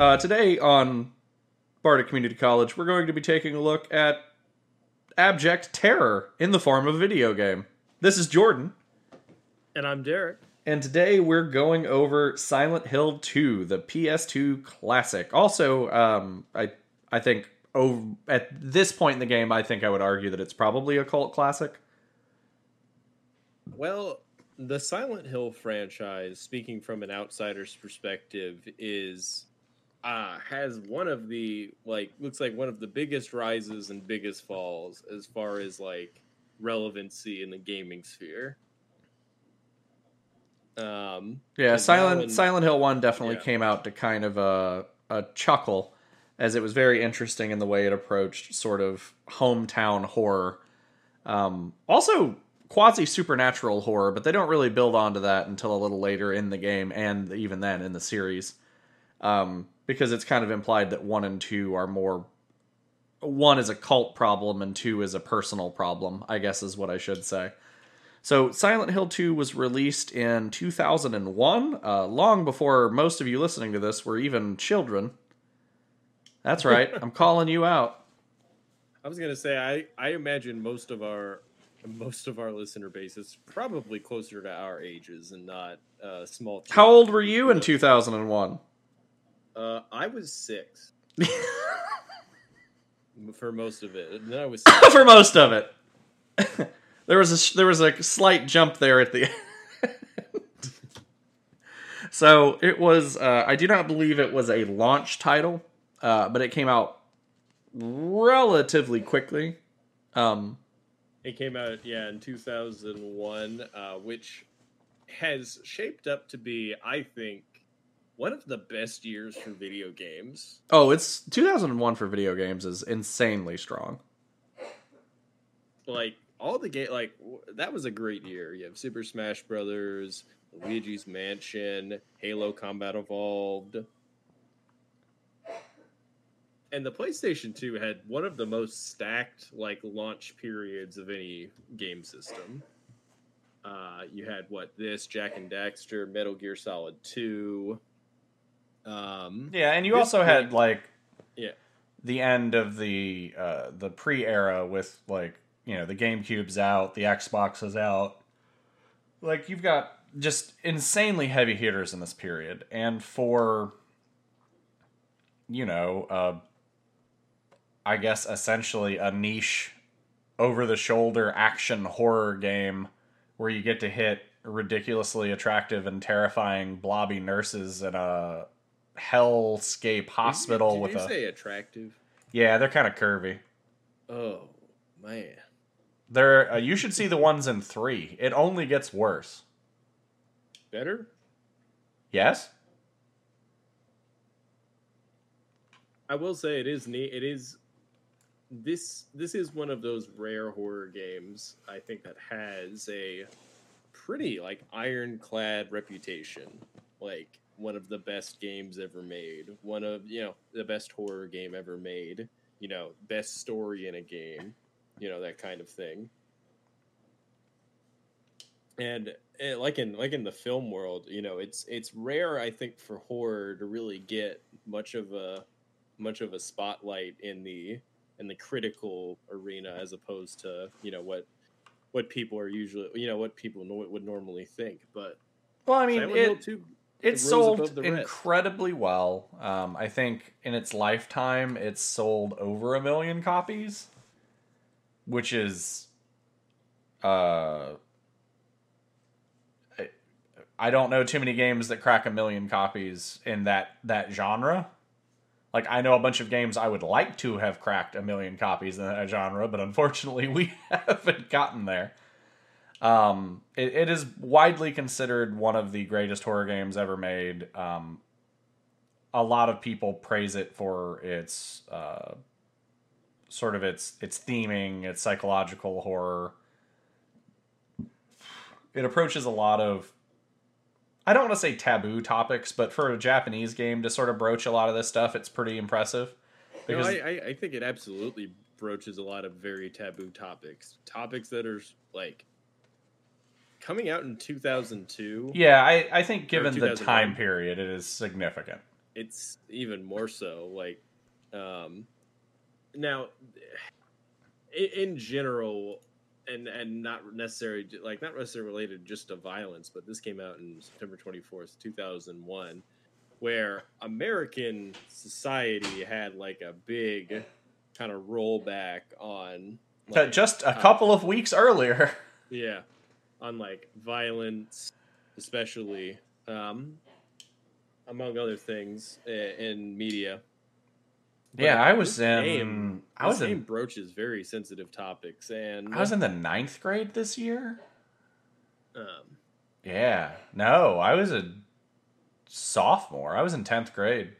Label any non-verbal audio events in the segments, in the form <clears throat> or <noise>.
Uh, today on Bardic Community College, we're going to be taking a look at abject terror in the form of a video game. This is Jordan, And I'm Derek. and today we're going over Silent Hill 2, the PS2 classic. Also, um, I I think over, at this point in the game, I think I would argue that it's probably a cult classic. Well, the Silent Hill franchise, speaking from an outsider's perspective, is uh has one of the like looks like one of the biggest rises and biggest falls as far as like relevancy in the gaming sphere. Um Yeah, Silent one- Silent Hill One definitely Yeah. came out to kind of a a chuckle, as it was very interesting in the way it approached sort of hometown horror. Um, also quasi supernatural horror, but they don't really build onto that until a little later in the game, and even then in the series, um, because it's kind of implied that one and two are more. One is a cult problem, and two is a personal problem. I guess is what I should say. So, Silent Hill 2 was released in 2001, uh, long before most of you listening to this were even children. That's right, <laughs> I'm calling you out. I was gonna say I I imagine most of our most of our listener base is probably closer to our ages and not uh small How old were you in 2001? Uh, I was six <laughs> for most of it. And then I was <laughs> For most of it. <laughs> there was a there was a slight jump there at the end. so, it was uh, I do not believe it was a launch title, uh, but it came out relatively quickly. Um, it came out yeah in 2001, uh, which has shaped up to be, I think, one of the best years for video games. Oh, it's 2001 for video games is insanely strong. Like all the game, like that was a great year. You have Super Smash Brothers, Luigi's Mansion, Halo Combat Evolved. And the PlayStation 2 had one of the most stacked like launch periods of any game system. Uh, you had what this Jak and Daxter, Metal Gear Solid 2. Um, Yeah, and you also had like yeah, the end of the uh the pre-era with like, you know, the GameCube's out, the Xbox is out. Like you've got just insanely heavy hitters in this period and for you know, uh I guess essentially a niche over the shoulder action horror game where you get to hit ridiculously attractive and terrifying blobby nurses in a hellscape hospital Did with you a say attractive? yeah they're kind of curvy Oh man. they're uh, you should see the ones in three it only gets worse Better? yes I will say it is neat. It is this this is one of those rare horror games I think that has a pretty like ironclad reputation. Like one of the best games ever made. One of, you know, the best horror game ever made. You know, best story in a game. You know, that kind of thing. And eh, like in like in the film world, you know, it's it's rare I think for horror to really get much of a much of a spotlight in the in the critical arena as opposed to you know what what people are usually you know what people no- would normally think but well i mean Silent Hill it, it sold incredibly well um, i think in its lifetime it's sold over a million copies which is uh I- I don't know too many games that crack a million copies in that that genre. Like I know a bunch of games I would like to have cracked a million copies in that genre, but unfortunately <laughs> we haven't gotten there. Um, it, it is widely considered one of the greatest horror games ever made. Um, a lot of people praise it for its uh, sort of its its theming, its psychological horror. It approaches a lot of I don't want to say taboo topics, but for a Japanese game to sort of broach a lot of this stuff, it's pretty impressive. Because I, I, I think it absolutely broaches a lot of very taboo topics topics that are like coming out in 2002 yeah, I, I think given the time period, it is significant. it's even more so like um now in, in general and and not necessarily like not necessarily related just to violence but this came out in september 24th 2001 where american society had like a big kind of rollback on like, just a couple uh, of weeks earlier. <laughs> Yeah on like violence especially um among other things in media but yeah, I was in. Game, I was in broaches very sensitive topics, and I was in the ninth grade this year. Um, yeah, no, I was a sophomore. I was in tenth grade.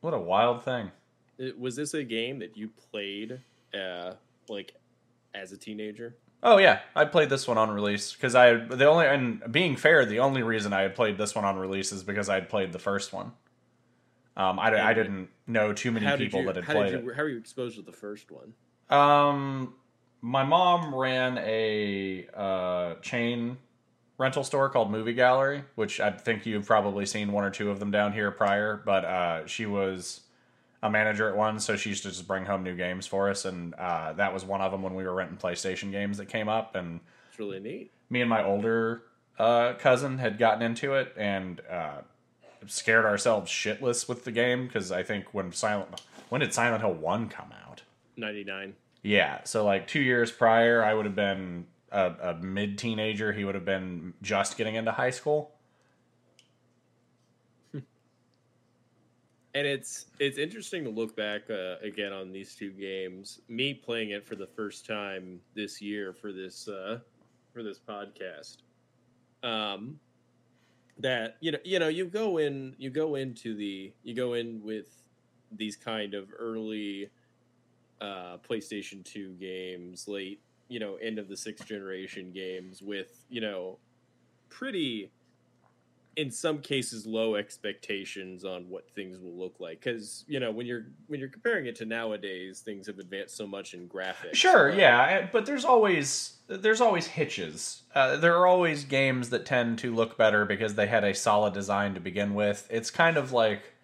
What a wild thing! It, was this a game that you played, uh, like, as a teenager? Oh yeah, I played this one on release because I the only and being fair, the only reason I had played this one on release is because I had played the first one. Um, I, I didn't know too many people you, that had played you, it. How were you exposed to the first one? Um, my mom ran a uh, chain rental store called Movie Gallery, which I think you've probably seen one or two of them down here prior. But uh, she was a manager at one, so she used to just bring home new games for us, and uh, that was one of them when we were renting PlayStation games that came up. And it's really neat. Me and my older uh, cousin had gotten into it, and uh, scared ourselves shitless with the game because I think when Silent when did Silent Hill One come out? Ninety nine. Yeah, so like two years prior, I would have been a, a mid teenager. He would have been just getting into high school. It's it's interesting to look back uh, again on these two games. Me playing it for the first time this year for this uh, for this podcast. Um, that you know you know you go in you go into the you go in with these kind of early uh, PlayStation 2 games, late, you know, end of the sixth generation games with, you know, pretty in some cases low expectations on what things will look like. Because you know when you're when you're comparing it to nowadays things have advanced so much in graphics. Sure but, yeah but there's always there's always hitches. Uh, there are always games that tend to look better because they had a solid design to begin with. It's kind of like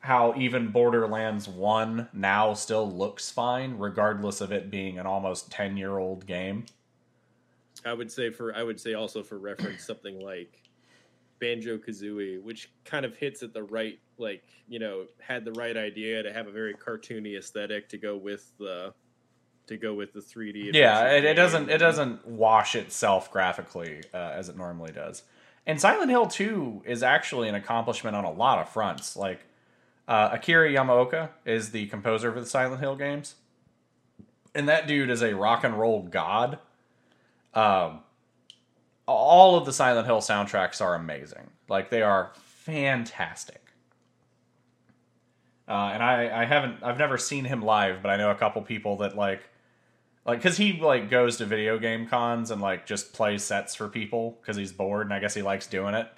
how even borderlands 1 now still looks fine regardless of it being an almost 10 year old game. I would say for i would say also for reference something like Banjo Kazooie, which kind of hits at the right, like you know, had the right idea to have a very cartoony aesthetic to go with the to go with the 3D. Yeah, it, it, doesn't it doesn't wash itself graphically uh, as it normally does. And Silent Hill 2 is actually an accomplishment on a lot of fronts. Like uh, Akira Yamaoka is the composer for the Silent Hill games, and that dude is a rock and roll god. Um, all of the Silent Hill soundtracks are amazing. Like they are fantastic. Uh, and I, I haven't I've never seen him live, but I know a couple people that like like because he like goes to video game cons and like just plays sets for people because he's bored and I guess he likes doing it.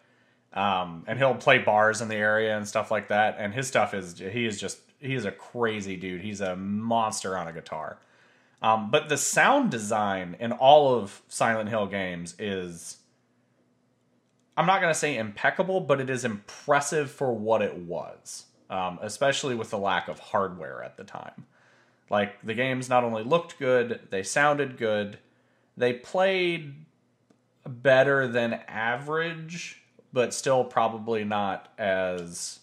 Um, and he'll play bars in the area and stuff like that. And his stuff is he is just he is a crazy dude. He's a monster on a guitar. Um, but the sound design in all of Silent Hill games is. I'm not going to say impeccable, but it is impressive for what it was, um, especially with the lack of hardware at the time. Like, the games not only looked good, they sounded good, they played better than average, but still probably not as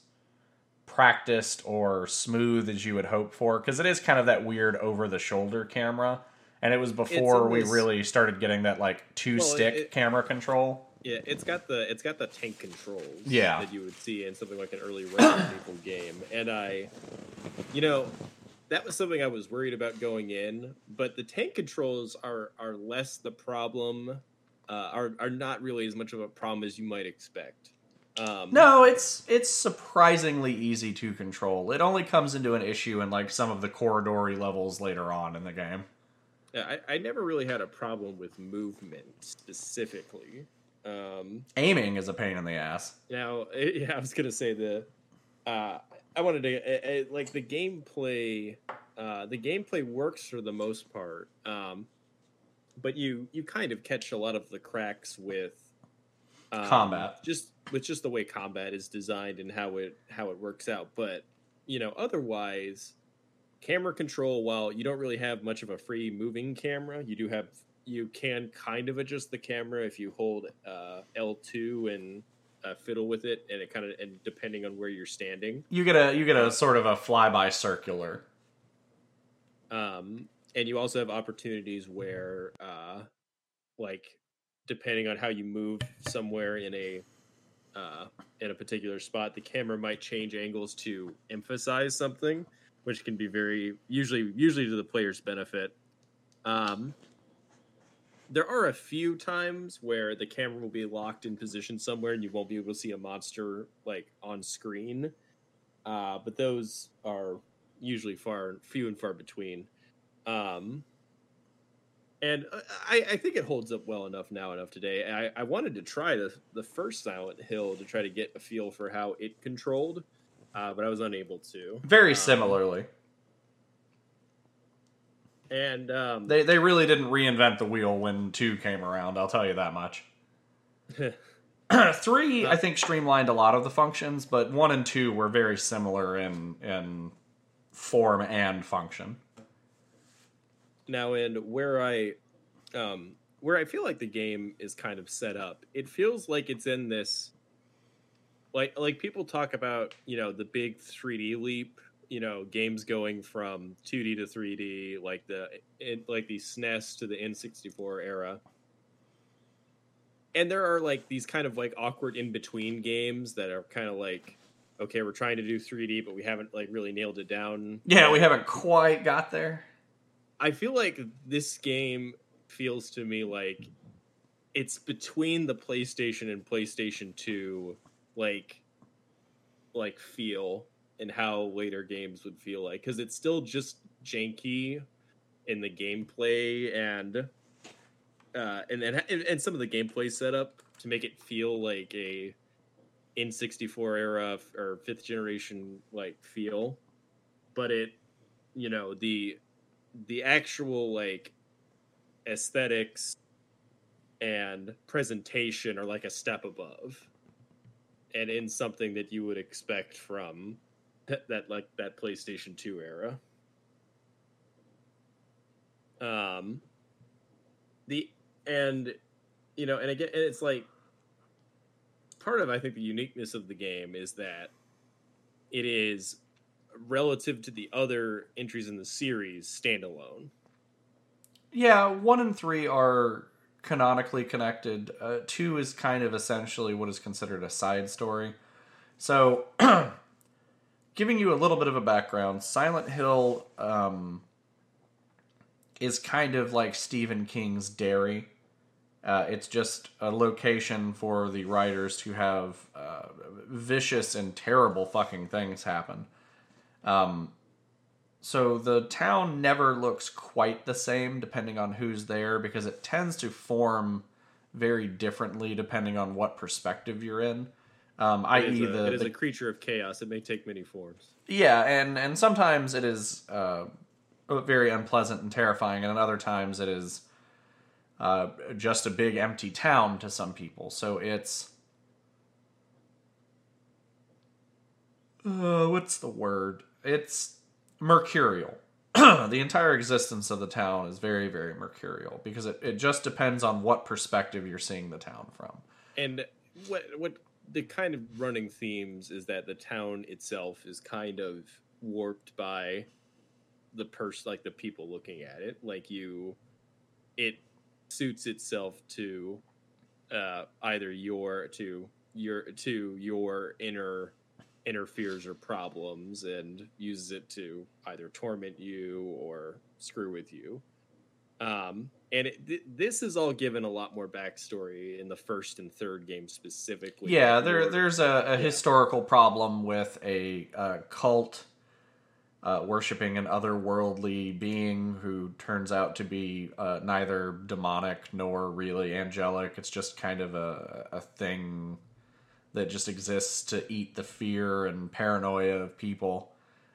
practiced or smooth as you would hope for because it is kind of that weird over the shoulder camera. And it was before always, we really started getting that like two stick it, camera control. Yeah it's got the it's got the tank controls yeah. that you would see in something like an early Resident <coughs> Evil game. And i you know that was something i was worried about going in but the tank controls are are less the problem uh, are are not really as much of a problem as you might expect um, no, it's it's surprisingly easy to control. It only comes into an issue in like some of the corridory levels later on in the game. Yeah, I, I never really had a problem with movement specifically. Um, Aiming is a pain in the ass. Now, <laughs> yeah, I was gonna say the. Uh, I wanted to uh, uh, like the gameplay. Uh, the gameplay works for the most part, um, but you you kind of catch a lot of the cracks with um, Combat. just with just the way combat is designed and how it how it works out. But you know, otherwise, camera control. While you don't really have much of a free moving camera, you do have you can kind of adjust the camera if you hold uh, L two and uh, fiddle with it, and it kind of and depending on where you're standing. You get a you get a sort of a flyby circular. Um, and you also have opportunities where, uh, like, depending on how you move somewhere in a uh, in a particular spot, the camera might change angles to emphasize something, which can be very usually usually to the player's benefit. Um, there are a few times where the camera will be locked in position somewhere and you won't be able to see a monster like on screen. Uh, but those are usually far few and far between. Um, and I, I think it holds up well enough now enough today. I, I wanted to try the the first Silent Hill to try to get a feel for how it controlled, uh, but I was unable to. Very Um, similarly. And um, They they really didn't reinvent the wheel when two came around. I'll tell you that much. <clears throat> Three, I think, streamlined a lot of the functions, but one and two were very similar in in form and function. Now in where I um where I feel like the game is kind of set up, it feels like it's in this like like people talk about, you know, the big 3D leap, you know, games going from 2D to 3D, like the like the SNES to the N64 era. And there are like these kind of like awkward in between games that are kind of like okay, we're trying to do 3D, but we haven't like really nailed it down. Yeah, we haven't quite got there. I feel like this game feels to me like it's between the PlayStation and PlayStation 2 like like feel and how later games would feel like cuz it's still just janky in the gameplay and uh and, and and some of the gameplay setup to make it feel like a N64 era or fifth generation like feel. But it you know the the actual like aesthetics and presentation are like a step above and in something that you would expect from that, that like that PlayStation 2 era. Um the and you know and again and it's like part of i think the uniqueness of the game is that it is relative to the other entries in the series standalone Yeah, one and three are canonically connected. Uh, two is kind of essentially what is considered a side story. So, <clears throat> giving you a little bit of a background, Silent Hill um, is kind of like Stephen King's Derry. Uh, it's just a location for the writers to have uh, vicious and terrible fucking things happen. Um, so the town never looks quite the same depending on who's there because it tends to form very differently depending on what perspective you're in. Um, It i.e., is, a, the, it is the a creature of chaos. It may take many forms. yeah, and and sometimes it is uh, very unpleasant and terrifying, and other times it is uh, just a big empty town to some people. So it's uh, what's the word? It's mercurial. <clears throat> the entire existence of the town is very, very mercurial because it, it just depends on what perspective you're seeing the town from. And what what the kind of running themes is that the town itself is kind of warped by the person, like the people looking at it. Like you, it suits itself to uh, either your to your to your inner inner fears or problems and uses it to either torment you or screw with you. Um, and it, th- this is all given a lot more backstory in the first and third game specifically. Yeah, there there's a, a historical problem with a, uh cult uh, worshiping an otherworldly being who turns out to be uh, neither demonic nor really angelic. It's just kind of a a thing that just exists to eat the fear and paranoia of people.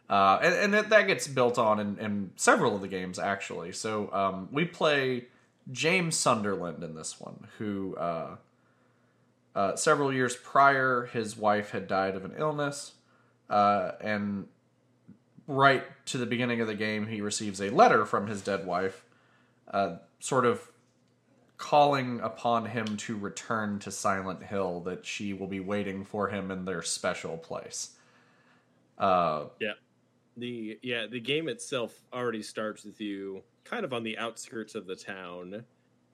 Uh, and and that, that gets built on in, in several of the games actually. So um, we play James Sunderland in this one, who uh, uh, several years prior, his wife had died of an illness, uh, and right to the beginning of the game, he receives a letter from his dead wife, uh, sort of calling upon him to return to Silent Hill, that she will be waiting for him in their special place. Uh, yeah, the yeah the game itself already starts with you kind of on the outskirts of the town.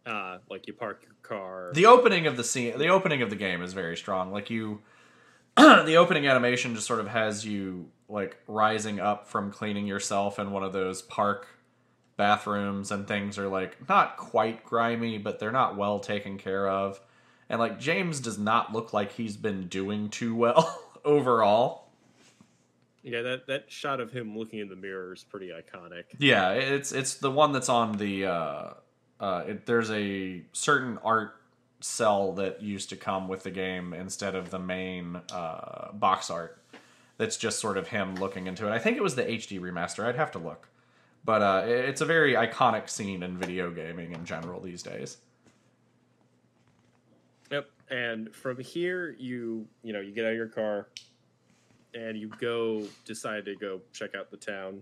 Uh, like you park your car. The opening of the scene, the opening of the game is very strong. Like you, <clears throat> the opening animation just sort of has you like rising up from cleaning yourself in one of those park bathrooms, and things are like not quite grimy, but they're not well taken care of. And like James does not look like he's been doing too well <laughs> overall. Yeah, that that shot of him looking in the mirror is pretty iconic. Yeah, it's it's the one that's on the. Uh, uh, it, there's a certain art cell that used to come with the game instead of the main uh, box art. That's just sort of him looking into it. I think it was the HD remaster. I'd have to look, but uh, it's a very iconic scene in video gaming in general these days. Yep, and from here you you know you get out of your car, and you go decide to go check out the town.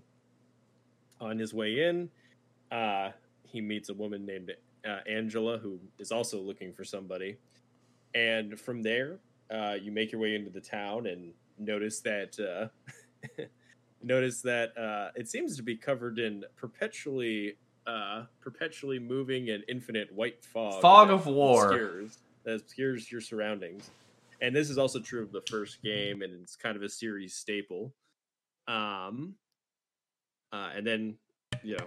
On his way in, uh, he meets a woman named uh, Angela who is also looking for somebody, and from there, uh, you make your way into the town and notice that uh, <laughs> notice that uh, it seems to be covered in perpetually uh, perpetually moving and infinite white fog. Fog of war obscures, that obscures your surroundings and this is also true of the first game, and it's kind of a series staple. Um, uh, and then you know,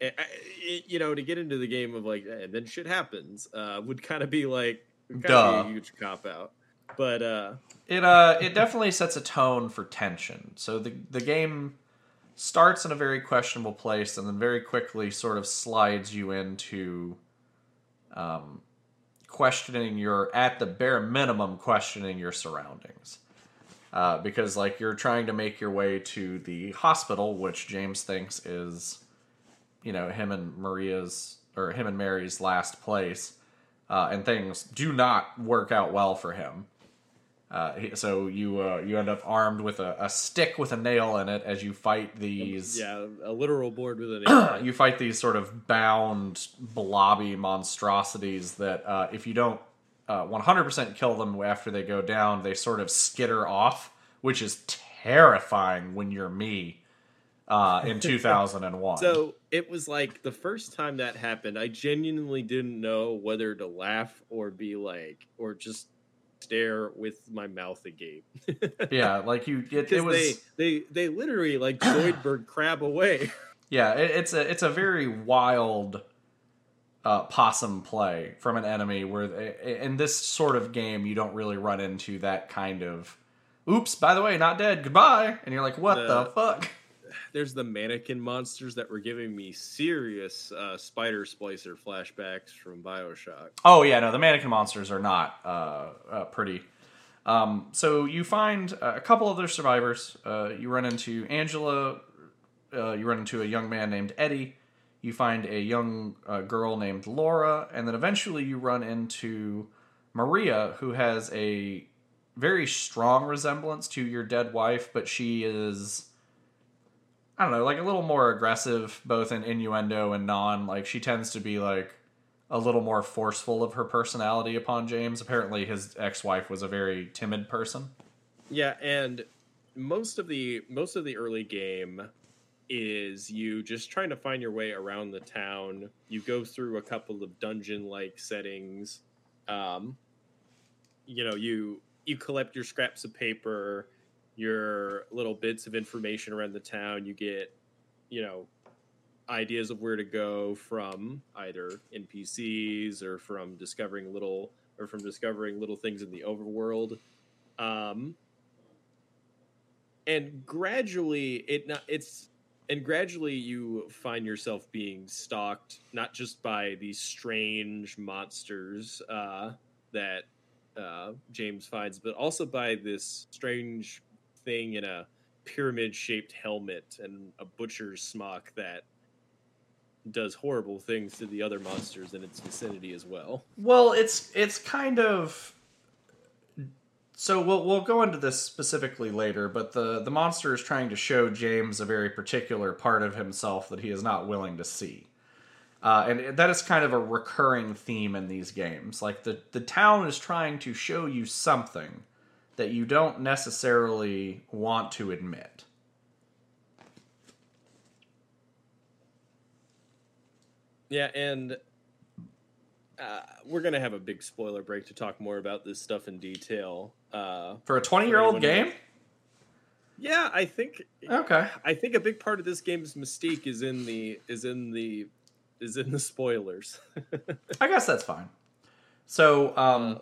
it, it, you know, to get into the game of like, and then shit happens, uh, would kind of be like, kind Duh. of a huge cop out. But uh, it uh, it definitely sets a tone for tension. So the the game starts in a very questionable place, and then very quickly sort of slides you into um, questioning your at the bare minimum questioning your surroundings uh, because like you're trying to make your way to the hospital which james thinks is you know him and maria's or him and mary's last place uh, and things do not work out well for him uh, so you uh, you end up armed with a, a, stick with a nail in it as you fight these. Yeah, a literal board with a <clears throat> nail. you fight these sort of bound blobby monstrosities that uh, if you don't 100% uh, kill them after they go down, they sort of skitter off, which is terrifying when you're me. Uh, in <laughs> 2001. so it was like the first time that happened, I genuinely didn't know whether to laugh or be like, or just stare with my mouth agape. <laughs> yeah, like you, it, it was they, they they literally like Zoidberg <clears throat> crab away. Yeah, it, it's a it's a very wild uh, possum play from an enemy. Where they, in this sort of game, you don't really run into that kind of. Oops! By the way, not dead. Goodbye. And you're like, what the, the fuck? There's the mannequin monsters that were giving me serious uh, spider splicer flashbacks from Bioshock. Oh yeah, no, the mannequin monsters are not uh, uh, pretty. Um, so you find a couple other survivors. Uh, you run into Angela. Uh, you run into a young man named Eddie. You find a young uh, girl named Laura, and then eventually you run into Maria, who has a very strong resemblance to your dead wife, but she is I don't know, like a little more aggressive, both in innuendo and non. Like she tends to be like a little more forceful of her personality upon James. Apparently, his ex-wife was a very timid person. Yeah, and most of the most of the early game is you just trying to find your way around the town. You go through a couple of dungeon-like settings. Um, you know, you you collect your scraps of paper your little bits of information around the town. You get, you know, ideas of where to go from either NPCs or from discovering little or from discovering little things in the overworld. Um, and gradually it not it's and gradually you find yourself being stalked not just by these strange monsters uh, that uh, James finds, but also by this strange thing in a pyramid shaped helmet and a butcher's smock that does horrible things to the other monsters in its vicinity as well. Well, it's it's kind of so we'll we'll go into this specifically later, but the the monster is trying to show James a very particular part of himself that he is not willing to see. Uh, and that is kind of a recurring theme in these games. Like the the town is trying to show you something that you don't necessarily want to admit. Yeah, and uh, we're gonna have a big spoiler break to talk more about this stuff in detail. Uh, For a 20 year old anyone game? yeah, I think Okay. I think a big part of this game's mystique is in the is in the is in the spoilers. <laughs> I guess that's fine. So, um,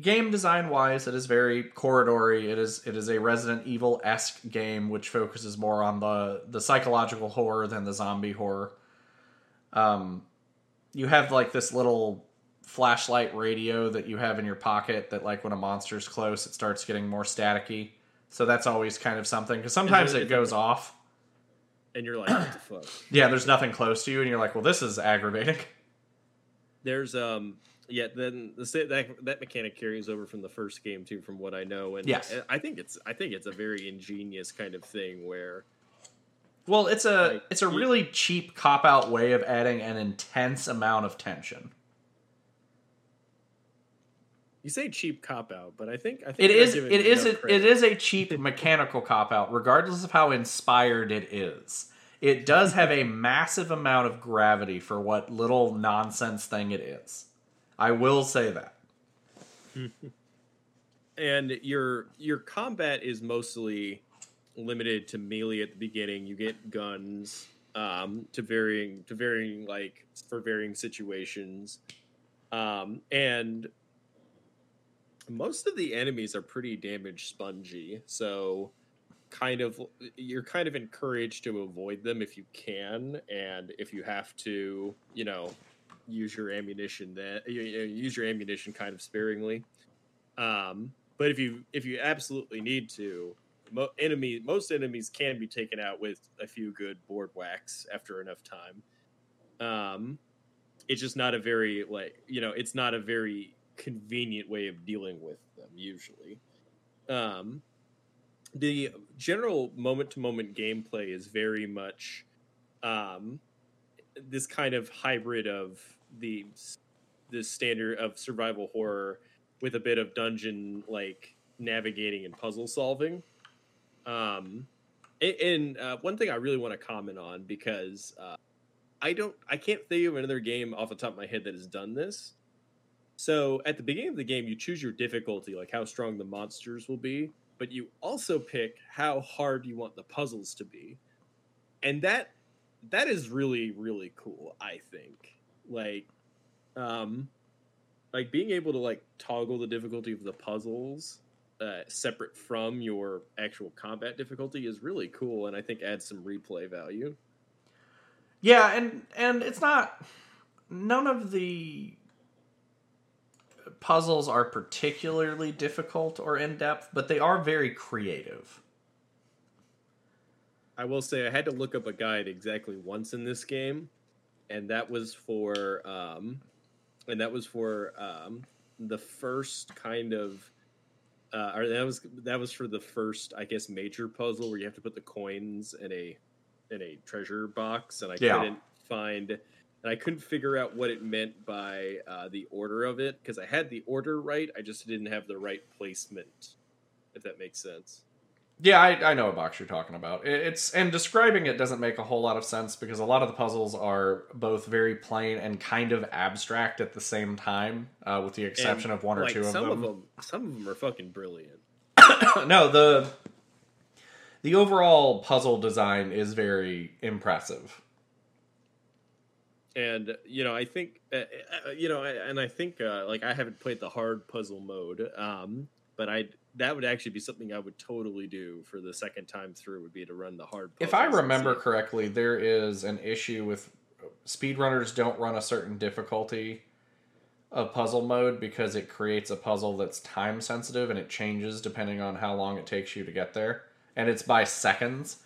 game design wise, it is very corridory. It is it is a Resident Evil esque game, which focuses more on the the psychological horror than the zombie horror. Um, you have like this little flashlight radio that you have in your pocket that like when a monster's close, it starts getting more staticky. So that's always kind of something because sometimes it- it goes off. and you're like, <coughs> what the fuck? Yeah, there's nothing close to you, and you're like, well, this is aggravating. There's um yeah then the that that mechanic carries over from the first game too, from what I know, and Yes. I think it's I think it's a very ingenious kind of thing where Well, it's a Like, it's a really cheap cop out way of adding an intense amount of tension. you say cheap cop out, but I think I think It is it is a, it is a cheap <laughs> mechanical cop out, regardless of how inspired it is. It does have a massive amount of gravity for what little nonsense thing it is. I will say that. <laughs> and your your combat is mostly limited to melee at the beginning. You get guns um, to varying to varying like for varying situations, um, and most of the enemies are pretty damage spongy. So kind of you're kind of encouraged to avoid them if you can and if you have to you know use your ammunition that use your ammunition kind of sparingly um, but if you if you absolutely need to, mo- enemy most enemies can be taken out with a few good board whacks after enough time. Um, it's just not a very like you know it's not a very convenient way of dealing with them usually. Um, the general moment to moment gameplay is very much um, this kind of hybrid of the the standard of survival horror with a bit of dungeon like navigating and puzzle solving. Um, and uh, one thing I really want to comment on because uh, I don't, I can't think of another game off the top of my head that has done this. So at the beginning of the game, you choose your difficulty, like how strong the monsters will be, but you also pick how hard you want the puzzles to be, and that that is really really cool. I think like um like being able to like toggle the difficulty of the puzzles uh, separate from your actual combat difficulty is really cool and i think adds some replay value Yeah, and and it's not none of the puzzles are particularly difficult or in depth, but they are very creative. I will say i had to look up a guide exactly once in this game and that was for um and that was for um the first kind of uh, or that was that was for the first, I guess, major puzzle where you have to put the coins in a in a treasure box, and I Yeah. couldn't find, and I couldn't figure out what it meant by uh, the order of it because I had the order right, I just didn't have the right placement. If that makes sense. Yeah, I, I know what box you're talking about. It- It's and describing it doesn't make a whole lot of sense because a lot of the puzzles are both very plain and kind of abstract at the same time, uh, with the exception And, of one or like, two of some them. of them, some of them are fucking brilliant. <coughs> no, the the overall puzzle design is very impressive. and you know i think uh, uh, you know and i think uh, like i haven't played the hard puzzle mode um but i that would actually be something i would totally do for the second time through would be to run the hard If I remember correctly, there is an issue with speedrunners don't run a certain difficulty of puzzle mode because it creates a puzzle that's time sensitive and it changes depending on how long it takes you to get there. And it's by seconds.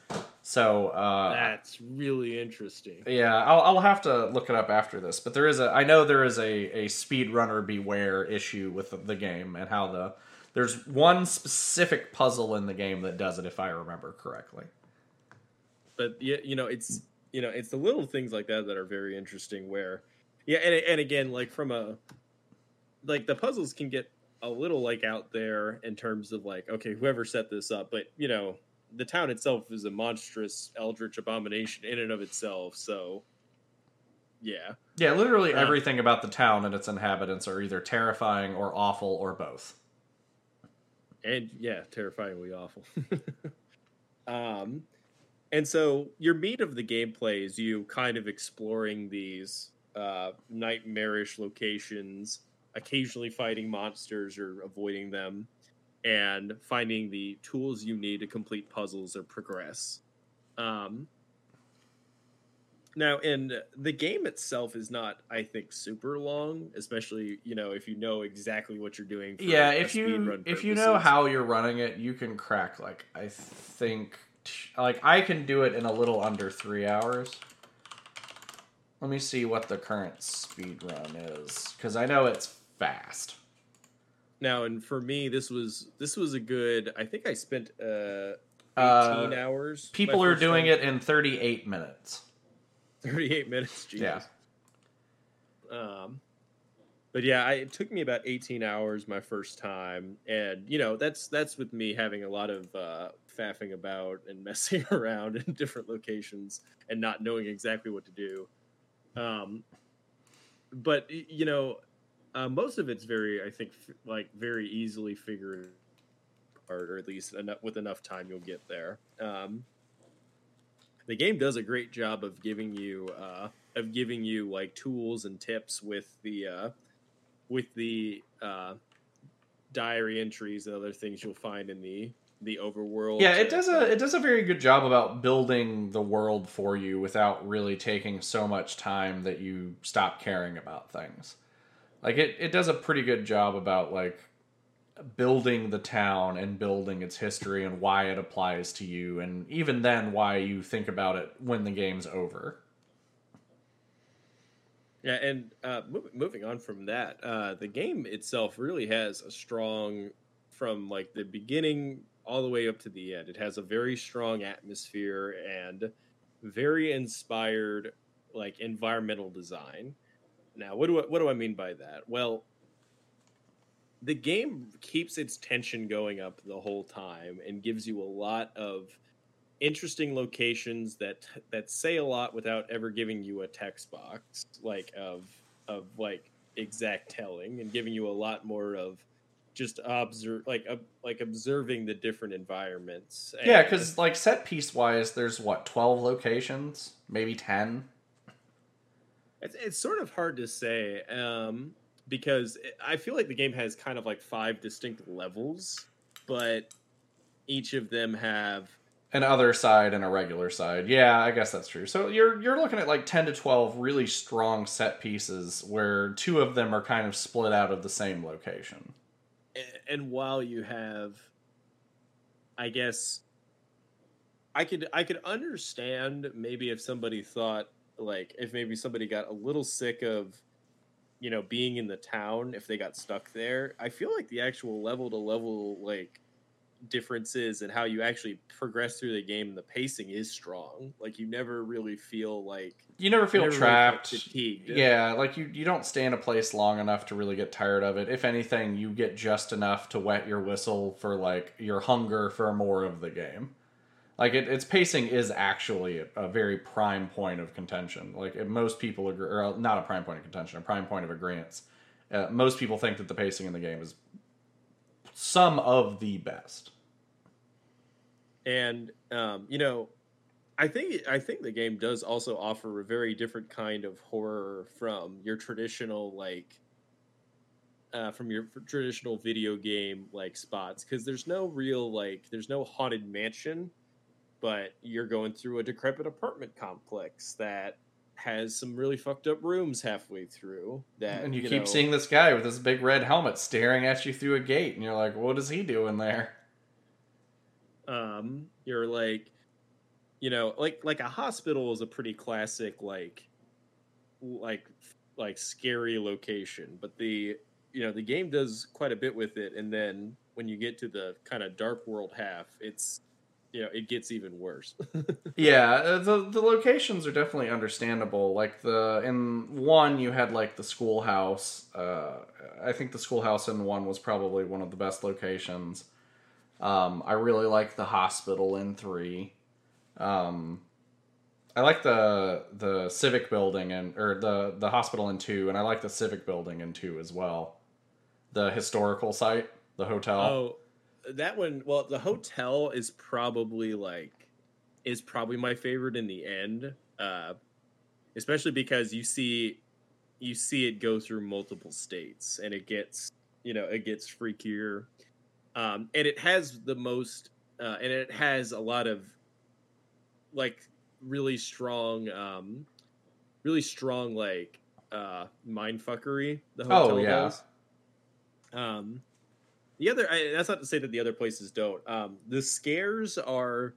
So uh that's really interesting yeah, I'll, I'll have to look it up after this. But there is a, I know there is a, a speedrunner beware issue with the, the game and how the There's one specific puzzle in the game that does it, if I remember correctly. But yeah, you know, it's you know, it's the little things like that that are very interesting. Where, yeah, and and again, like from a, like the puzzles can get a little like out there in terms of like, okay, whoever set this up, but you know, the town itself is a monstrous eldritch abomination in and of itself. So, yeah, Yeah, literally Uh. everything about the town and its inhabitants are either terrifying or awful or both. And yeah, terrifyingly awful. <laughs> um, and so your meat of the gameplay is you kind of exploring these uh, nightmarish locations, occasionally fighting monsters or avoiding them, and finding the tools you need to complete puzzles or progress. Um, now, and the game itself is not, I think, super long, especially you know if you know exactly what you're doing. for yeah, if you if you know how you're running it, you can crack like I think like I can do it in a little under 3 hours. Let me see what the current speed run is cuz I know it's fast. Now, and for me, this was this was a good. I think I spent uh, Uh, eighteen hours. People are doing time. it in 38 minutes. Thirty-eight <laughs> minutes. Yeah. Um, but yeah, I, it took me about eighteen hours my first time, and you know that's that's with me having a lot of uh, faffing about and <laughs> messing around in different locations and not knowing exactly what to do. Um, but you know, uh, most of it's very, I think, f- like very easily figured, or, or at least enough, with enough time you'll get there. Um, the game does a great job of giving you uh, of giving you like tools and tips with the uh, with the uh, diary entries and other things you'll find in the the overworld. Yeah, it does a it does a very good job about building the world for you without really taking so much time that you stop caring about things. Like it, it does a pretty good job about like building the town and building its history and why it applies to you and even then why you think about it when the game's over. Yeah, and uh, mov- moving on from that, uh, the game itself really has a strong, from like the beginning all the way up to the end. It has a very strong atmosphere and very inspired, like environmental design. Now, what do I, what do I mean by that? Well, the game keeps its tension going up the whole time and gives you a lot of interesting locations that that say a lot without ever giving you a text box like of of like exact telling and giving you a lot more of just observe like uh, like observing the different environments Yeah, cuz like set piece wise there's what 12 locations, maybe 10. It's, it's sort of hard to say um, because I feel like the game has kind of like five distinct levels, but each of them have an other side and a regular side. Yeah, I guess that's true. So you're you're looking at like 10 to 12 really strong set pieces where two of them are kind of split out of the same location. a- and while you have i guess i could i could understand maybe if somebody thought like if maybe somebody got a little sick of you know being in the town if they got stuck there i feel like the actual level to level like differences and how you actually progress through the game the pacing is strong like you never really feel like You never feel never really trapped. fatigued. yeah, like you you don't stay in a place long enough to really get tired of it. If anything, you get just enough to wet your whistle for like your hunger for more of the game. Like it, its pacing is actually a, very prime point of contention. Like most people agree, or not a prime point of contention, a prime point of agreement. Uh, most people think that the pacing in the game is some of the best. and um, you know i think i think the game does also offer a very different kind of horror from your traditional like uh, from your traditional video game like spots because there's no real like there's no haunted mansion but you're going through a decrepit apartment complex that has some really fucked up rooms halfway through that And you, keep know, seeing this guy with this big red helmet staring at you through a gate, and you're like, "What is he doing there?" um you're like you know like like a hospital is a pretty classic like like like scary location but the you know the game does quite a bit with it, and then when you get to the kind of dark world half, it's you know it gets even worse. <laughs> yeah, uh, the the locations are definitely understandable. Like the in one you had like the schoolhouse. Uh, I think the schoolhouse in one was probably one of the best locations. Um, I really like the hospital in three. Um, I like the the civic building and or the the hospital in two, and I like the civic building in two as well. The historical site, the hotel. Oh, that one. Well, the hotel is probably like is probably my favorite in the end, uh, especially because you see you see it go through multiple states, and it gets you know it gets freakier, um, and it has the most, uh, and it has a lot of like really strong, um, really strong like uh mind fuckery. The hotel Oh, yeah. does. Um, the other I, that's not to say that the other places don't. Um, the scares are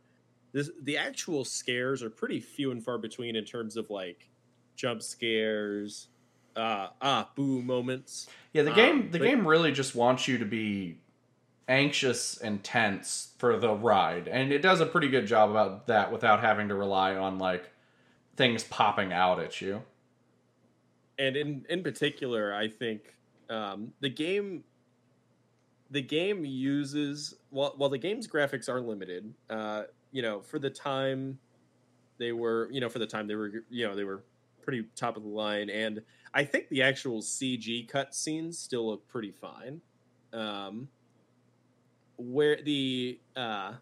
this the actual scares are pretty few and far between in terms of like jump scares, uh ah boo moments. Yeah, the game Um, the but- game really just wants you to be anxious and tense for the ride, and it does a pretty good job about that without having to rely on like things popping out at you. and in in particular i think um, the game the game uses while, while the game's graphics are limited uh, you know for the time they were you know for the time they were you know they were pretty top of the line and i think the actual cg cutscenes still look pretty fine. Um, where the uh,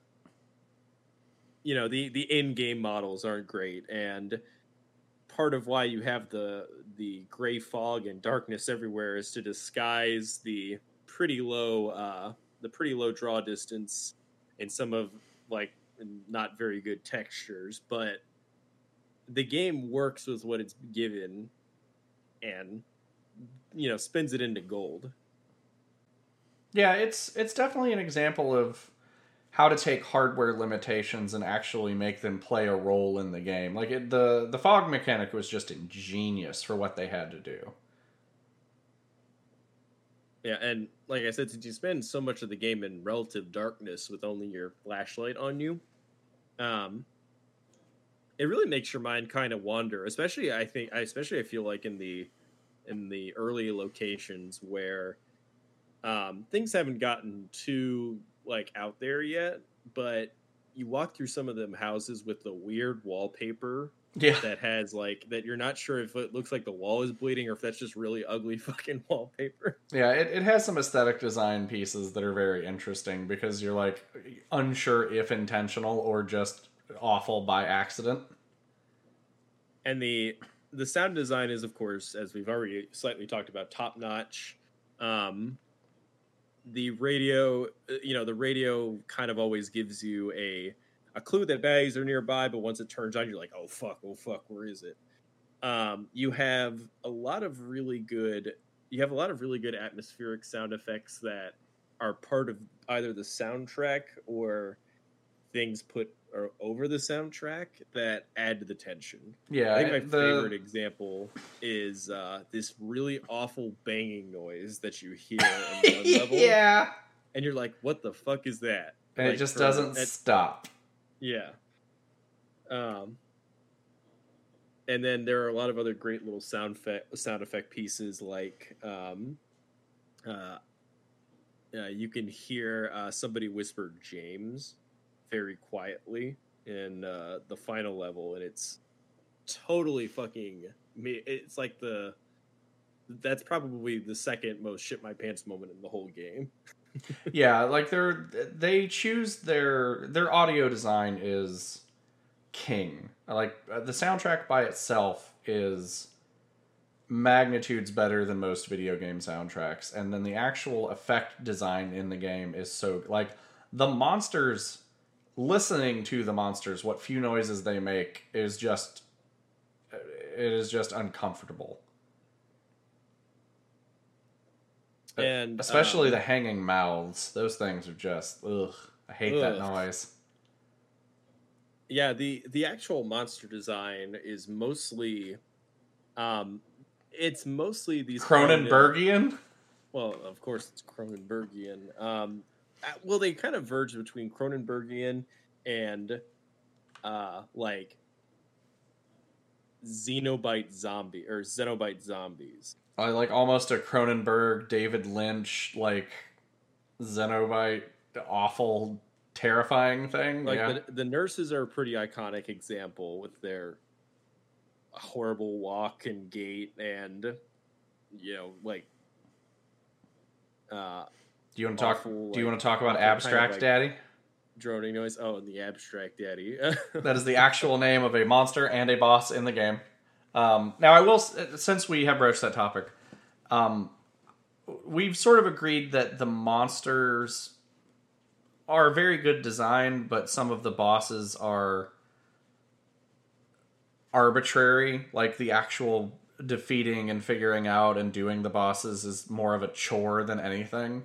you know the the in-game models aren't great and part of why you have the the gray fog and darkness everywhere is to disguise the pretty low uh the pretty low draw distance and some of like not very good textures but the game works with what it's given and you know spins it into gold Yeah, it's it's definitely an example of how to take hardware limitations and actually make them play a role in the game. Like it, the the fog mechanic was just ingenious for what they had to do. Yeah, and like I said, since you spend so much of the game in relative darkness with only your flashlight on you, um, it really makes your mind kind of wander. Especially, I think, especially I feel like in the in the early locations where um, things haven't gotten too like out there yet, but you walk through some of them houses with the weird wallpaper Yeah. that has like that you're not sure if it looks like the wall is bleeding or if that's just really ugly <laughs> fucking wallpaper. Yeah, it, it has some aesthetic design pieces that are very interesting because you're like unsure if intentional or just awful by accident. and the the sound design is of course as we've already slightly talked about top notch um the radio uh, you know the radio kind of always gives you a a clue that bags are nearby but once it turns on you're like oh fuck oh fuck where is it um you have a lot of really good you have a lot of really good atmospheric sound effects that are part of either the soundtrack or things put or over the soundtrack that add to the tension Yeah, I think my the- favorite example is uh, this really awful banging noise that you hear in one <laughs> level, yeah, and you're like, "What the fuck is that?" and it just doesn't at- stop. Yeah. Um, and then there are a lot of other great little sound effect sound effect pieces like um, uh, uh, you can hear uh, somebody whisper James very quietly in uh, the final level, and it's totally fucking me. It's like the that's probably the second most shit my pants moment in the whole game. <laughs> yeah, like they're they choose their their audio design is king. Like uh, the soundtrack by itself is magnitudes better than most video game soundtracks and then the actual effect design in the game is so like the monsters listening to the monsters what few noises they make is just it is just uncomfortable Uh, And especially um, the hanging mouths those things are just ugh i hate that noise yeah the the actual monster design is mostly um it's mostly these cronenbergian well, of course, it's Cronenbergian. Um, uh, well, they kind of verge between Cronenbergian and uh, like Cenobite zombie or Cenobite zombies. I like almost a Cronenberg, David Lynch, like Cenobite, awful, terrifying thing. Like yeah. the, the nurses are a pretty iconic example with their horrible walk and gait and you know like uh do you want to talk? awful, do you like, want to talk about awful kind of, Abstract like- Daddy? droning noise. Oh, and the abstract daddy. <laughs> That is the actual name of a monster and a boss in the game. Um, now, I will, since we have broached that topic, um, we've sort of agreed that the monsters are very good design, but some of the bosses are arbitrary. Like the actual defeating and figuring out and doing the bosses is more of a chore than anything.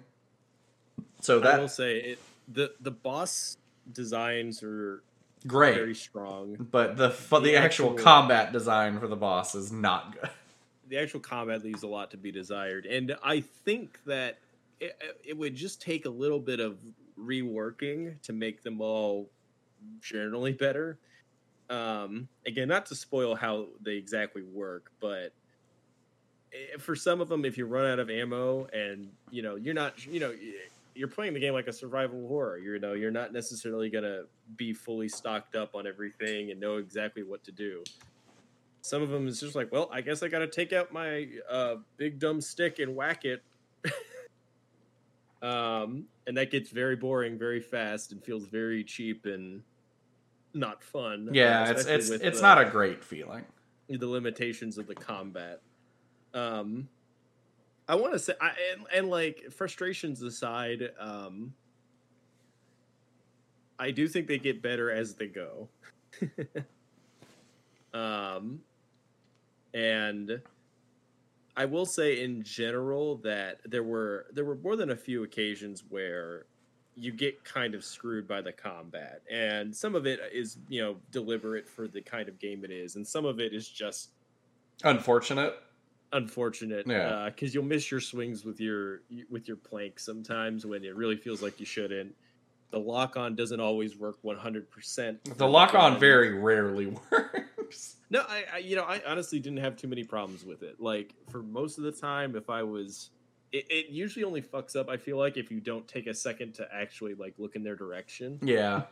So that I will say it the the boss designs are great. very strong. but the the, The actual, actual- combat design for the boss is not good. <laughs> the actual combat leaves a lot to be desired and i think that it, it would just take a little bit of reworking to make them all generally better um again not to spoil how they exactly work but eh, for some of them if you run out of ammo and you know you're not you know you're playing the game like a survival horror you know you're not necessarily going to be fully stocked up on everything and know exactly what to do some of them is just like, well, I guess I got to take out my uh, big dumb stick and whack it. <laughs> um, and that gets very boring very fast and feels very cheap and not fun. uh, Yeah, it's it's it's the- not a great feeling. the limitations of the combat. Um, I want to say, I, and, and like frustrations aside, um, I do think they get better as they go. <laughs> um, and I will say in general that there were there were more than a few occasions where you get kind of screwed by the combat, and some of it is you know deliberate for the kind of game it is, and some of it is just Unfortunate. Unfortunate Yeah. Uh, because you'll miss your swings with your with your plank sometimes when it really feels like you shouldn't the lock on doesn't always work 100% The lock on very rarely <laughs> works. no I, I you know i honestly didn't have too many problems with it like for most of the time if i was it, it usually only fucks up i feel like if you don't take a second to actually like look in their direction Yeah.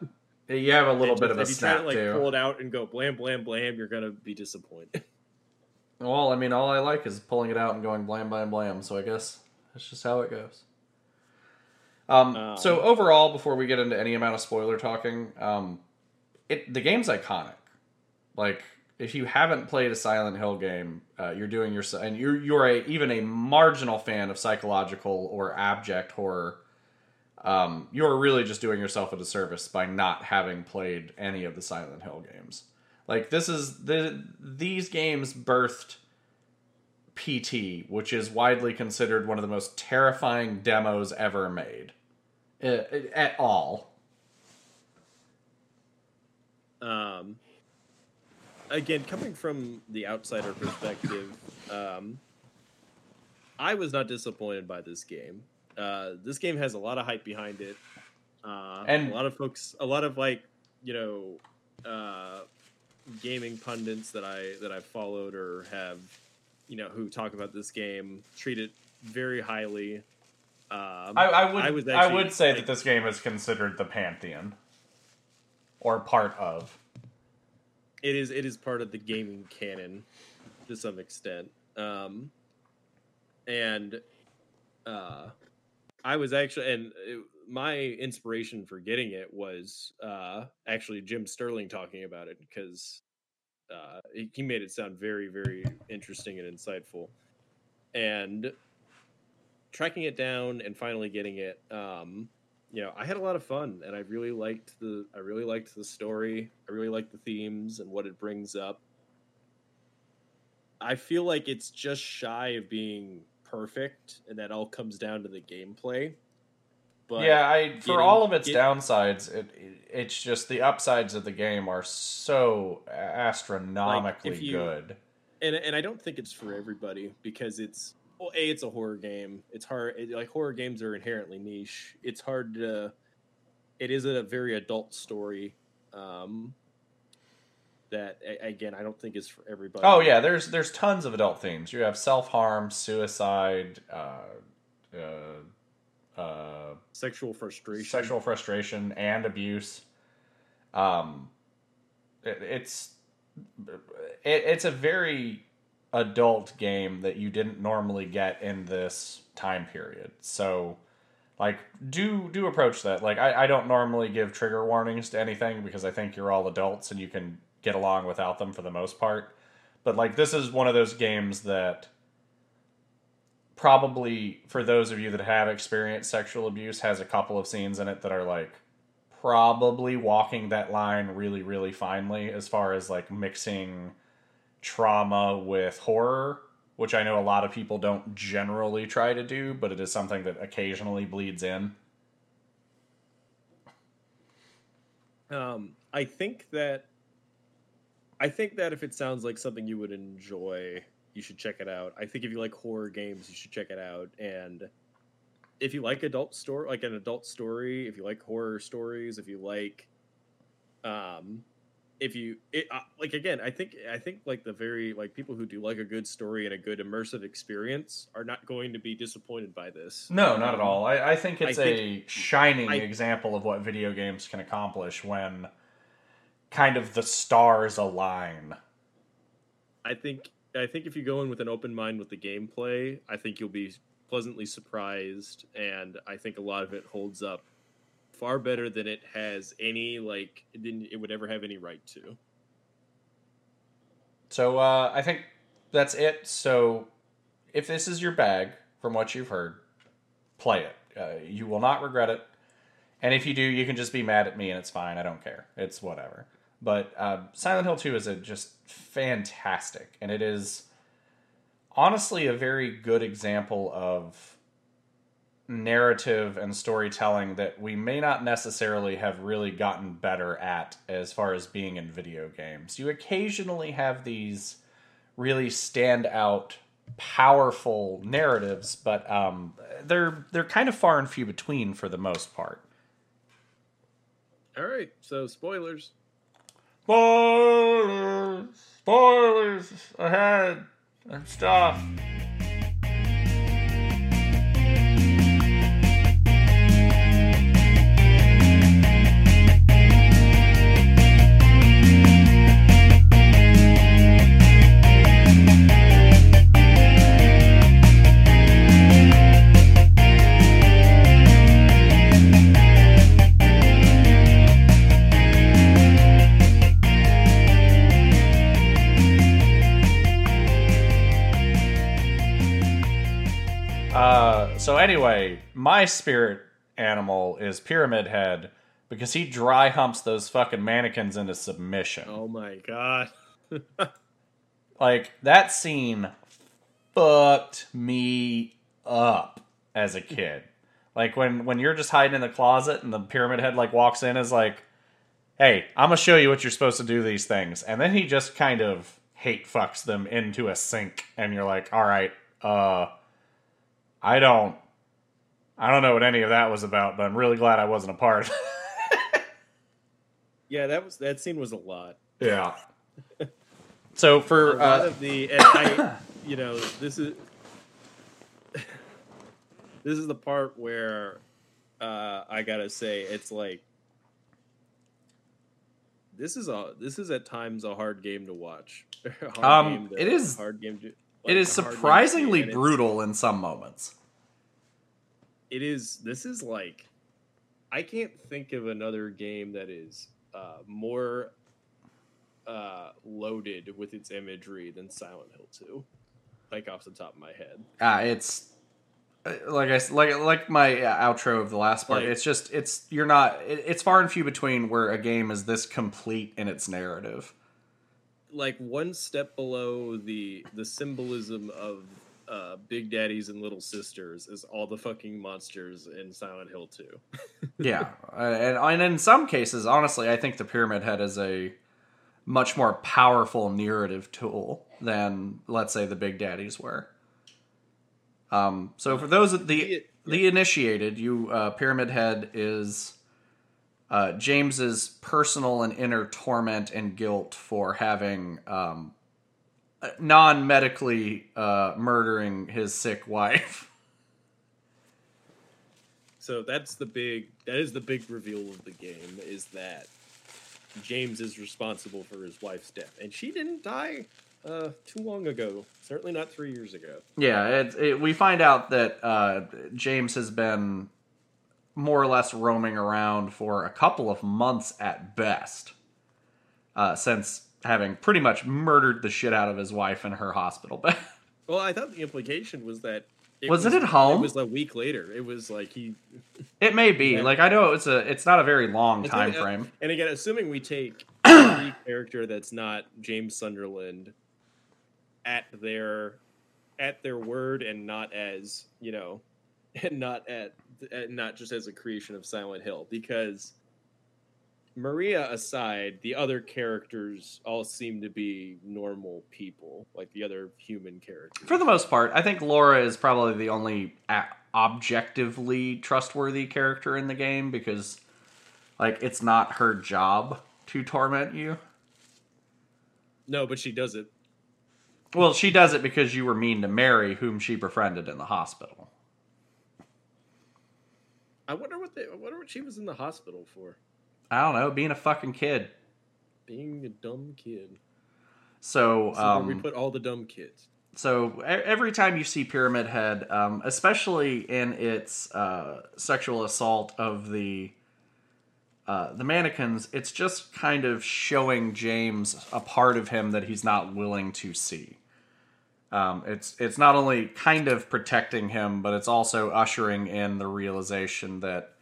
You have a little And bit just- of a if you try to like too. pull it out and go blam blam blam you're gonna be disappointed <laughs> Well, I mean, all I like is pulling it out and going blam, blam, blam. So I guess that's just how it goes. Um, Um, so overall, before we get into any amount of spoiler talking, um, it the game's iconic. Like, if you haven't played a Silent Hill game, uh, you're doing your and you're you're a even a marginal fan of psychological or abject horror. Um, you're really just doing yourself a disservice by not having played any of the Silent Hill games. Like this is the these games birthed PT, which is widely considered one of the most terrifying demos ever made. Uh, at all. um again coming from the outsider perspective um i was not disappointed by this game uh this game has a lot of hype behind it uh And- a lot of folks a lot of like you know uh gaming pundits that i that i've followed or have you know who talk about this game treat it very highly um I, I would I was I would say like- that this game is considered the pantheon, or part of. it is it is part of the gaming canon to some extent um and uh i was actually and it, my inspiration for getting it was uh actually jim sterling talking about it because uh he made it sound very very interesting and insightful and tracking it down and finally getting it um you know, I had a lot of fun, and I really liked the I really liked the story. I really liked the themes and what it brings up. I feel like it's just shy of being perfect, and that all comes down to the gameplay. But yeah, I for getting- all of its get- downsides, it, it it's just the upsides of the game are so astronomically you- good. and and I don't think it's for everybody because it's well, a it's a horror game. It's hard. It, like horror games are inherently niche. It's hard to. It is a very adult story. Um, that again, I don't think is for everybody. Oh yeah, there's there's tons of adult themes. You have self harm, suicide, uh, uh, uh, sexual frustration. sexual frustration, and abuse. Um, it, it's it, it's a very adult game that you didn't normally get in this time period. So, like, do do approach that. Like, I, I don't normally give trigger warnings to anything because I think you're all adults and you can get along without them for the most part. But like, this is one of those games that probably for those of you that have experienced sexual abuse has a couple of scenes in it that are like probably walking that line really really finely as far as like mixing trauma with horror which i know a lot of people don't generally try to do but it is something that occasionally bleeds in. Um, I think that I think that if it sounds like something you would enjoy, you should check it out. I think if you like horror games, you should check it out. And if you like adult story, like an adult story, if you like horror stories, if you like, um, if you it, uh, like again, I think I think like the very like people who do like a good story and a good immersive experience are not going to be disappointed by this. no not at all i, I think it's I a think- shining I- example of what video games can accomplish when kind of the stars align I think I think if you go in with an open mind with the gameplay, I think you'll be pleasantly surprised, and I think a lot of it holds up far better than it has any like than it would ever have any right to. So uh, I think that's it. So if this is your bag, from what you've heard, play it. Uh, you will not regret it. And if you do, you can just be mad at me, and it's fine. I don't care. It's whatever. But uh, Silent Hill Two is a just fantastic, and it is honestly a very good example of narrative and storytelling that we may not necessarily have really gotten better at as far as being in video games. You occasionally have these really stand out powerful narratives, but um, they're they're kind of far and few between for the most part. All right, so spoilers. Spoilers, spoilers ahead and stuff. Anyway, my spirit animal is Pyramid Head because he dry humps those fucking mannequins into submission. Oh my god. <laughs> Like that scene fucked me up as a kid. Like when when you're just hiding in the closet and the pyramid head like walks in is like, "Hey, I'm gonna show you what you're supposed to do these things," and then he just kind of hate fucks them into a sink, and you're like, "All right, uh, I don't, I don't know what any of that was about, but I'm really glad I wasn't a part." <laughs> yeah, that was that scene was a lot. yeah. <laughs> So A for lot uh, of the and I, <coughs> you know, this is <laughs> this is the part where uh, I gotta say it's like this is a this is at times a hard game to watch. A hard Um, game to- it is- hard game to. it like, is a game surprisingly brutal in some moments. It is. This is like I can't think of another game that is uh, more uh, loaded with its imagery than Silent Hill Two. Like off the top of my head. Ah, it's uh, like I like like my uh, outro of the last part. Like- it's just it's you're not. It, it's far and few between where a game is this complete in its narrative. like one step below the the symbolism of uh, Big Daddies and Little Sisters is all the fucking monsters in Silent Hill 2. <laughs> yeah, uh, and and in some cases, honestly, I think the Pyramid Head is a much more powerful narrative tool than let's say the Big Daddies were. Um, so for those of the The- the initiated, you uh, Pyramid Head is uh, James's personal and inner torment and guilt for having um, non medically uh, murdering his sick wife. So that's the big that is the big reveal of the game is that James is responsible for his wife's death, and she didn't die uh, too long ago. Certainly not three years ago. Yeah, it, it, we find out that uh, James has been more or less roaming around for a couple of months at best, uh, since having pretty much murdered the shit out of his wife in her hospital bed. <laughs> Well, I thought the implication was that it Was it at home? It was a week later. It was like he it may be like I know it's a it's not a very long time uh, frame. And again, assuming we take <clears throat> every character that's not James Sunderland at their at their word and not as you know, <laughs> and not at and not just as a creation of Silent Hill, because Maria aside, the other characters all seem to be normal people, like the other human characters. For the most part, I think Laura is probably the only objectively trustworthy character in the game because, like, it's not her job to torment you. no, but she does it. Well, she does it because you were mean to Mary, whom she befriended in the hospital. I wonder what they, I wonder what she was in the hospital for. I don't know, being a fucking kid. Being a dumb kid. So, So where we um, put all the dumb kids. so every time you see Pyramid Head, um, especially in its uh, sexual assault of the uh, the mannequins, it's just kind of showing James a part of him that he's not willing to see. Um, it's it's not only kind of protecting him, but it's also ushering in the realization that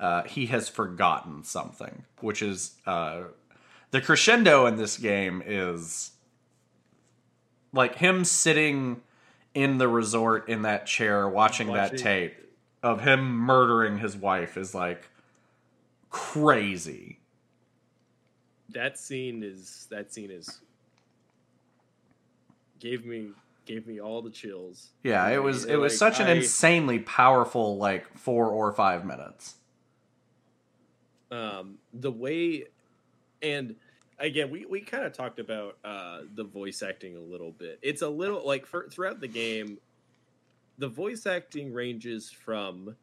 uh, he has forgotten something, which is uh, the crescendo in this game is like him sitting in the resort in that chair watching, that tape of him murdering his wife is like crazy. That scene is that scene is gave me gave me all the chills. Yeah, it was it was Like, such an I- insanely powerful like 4 or 5 minutes. Um the way and again we, we kind of talked about uh the voice acting a little bit it's a little like for, throughout the game the voice acting ranges from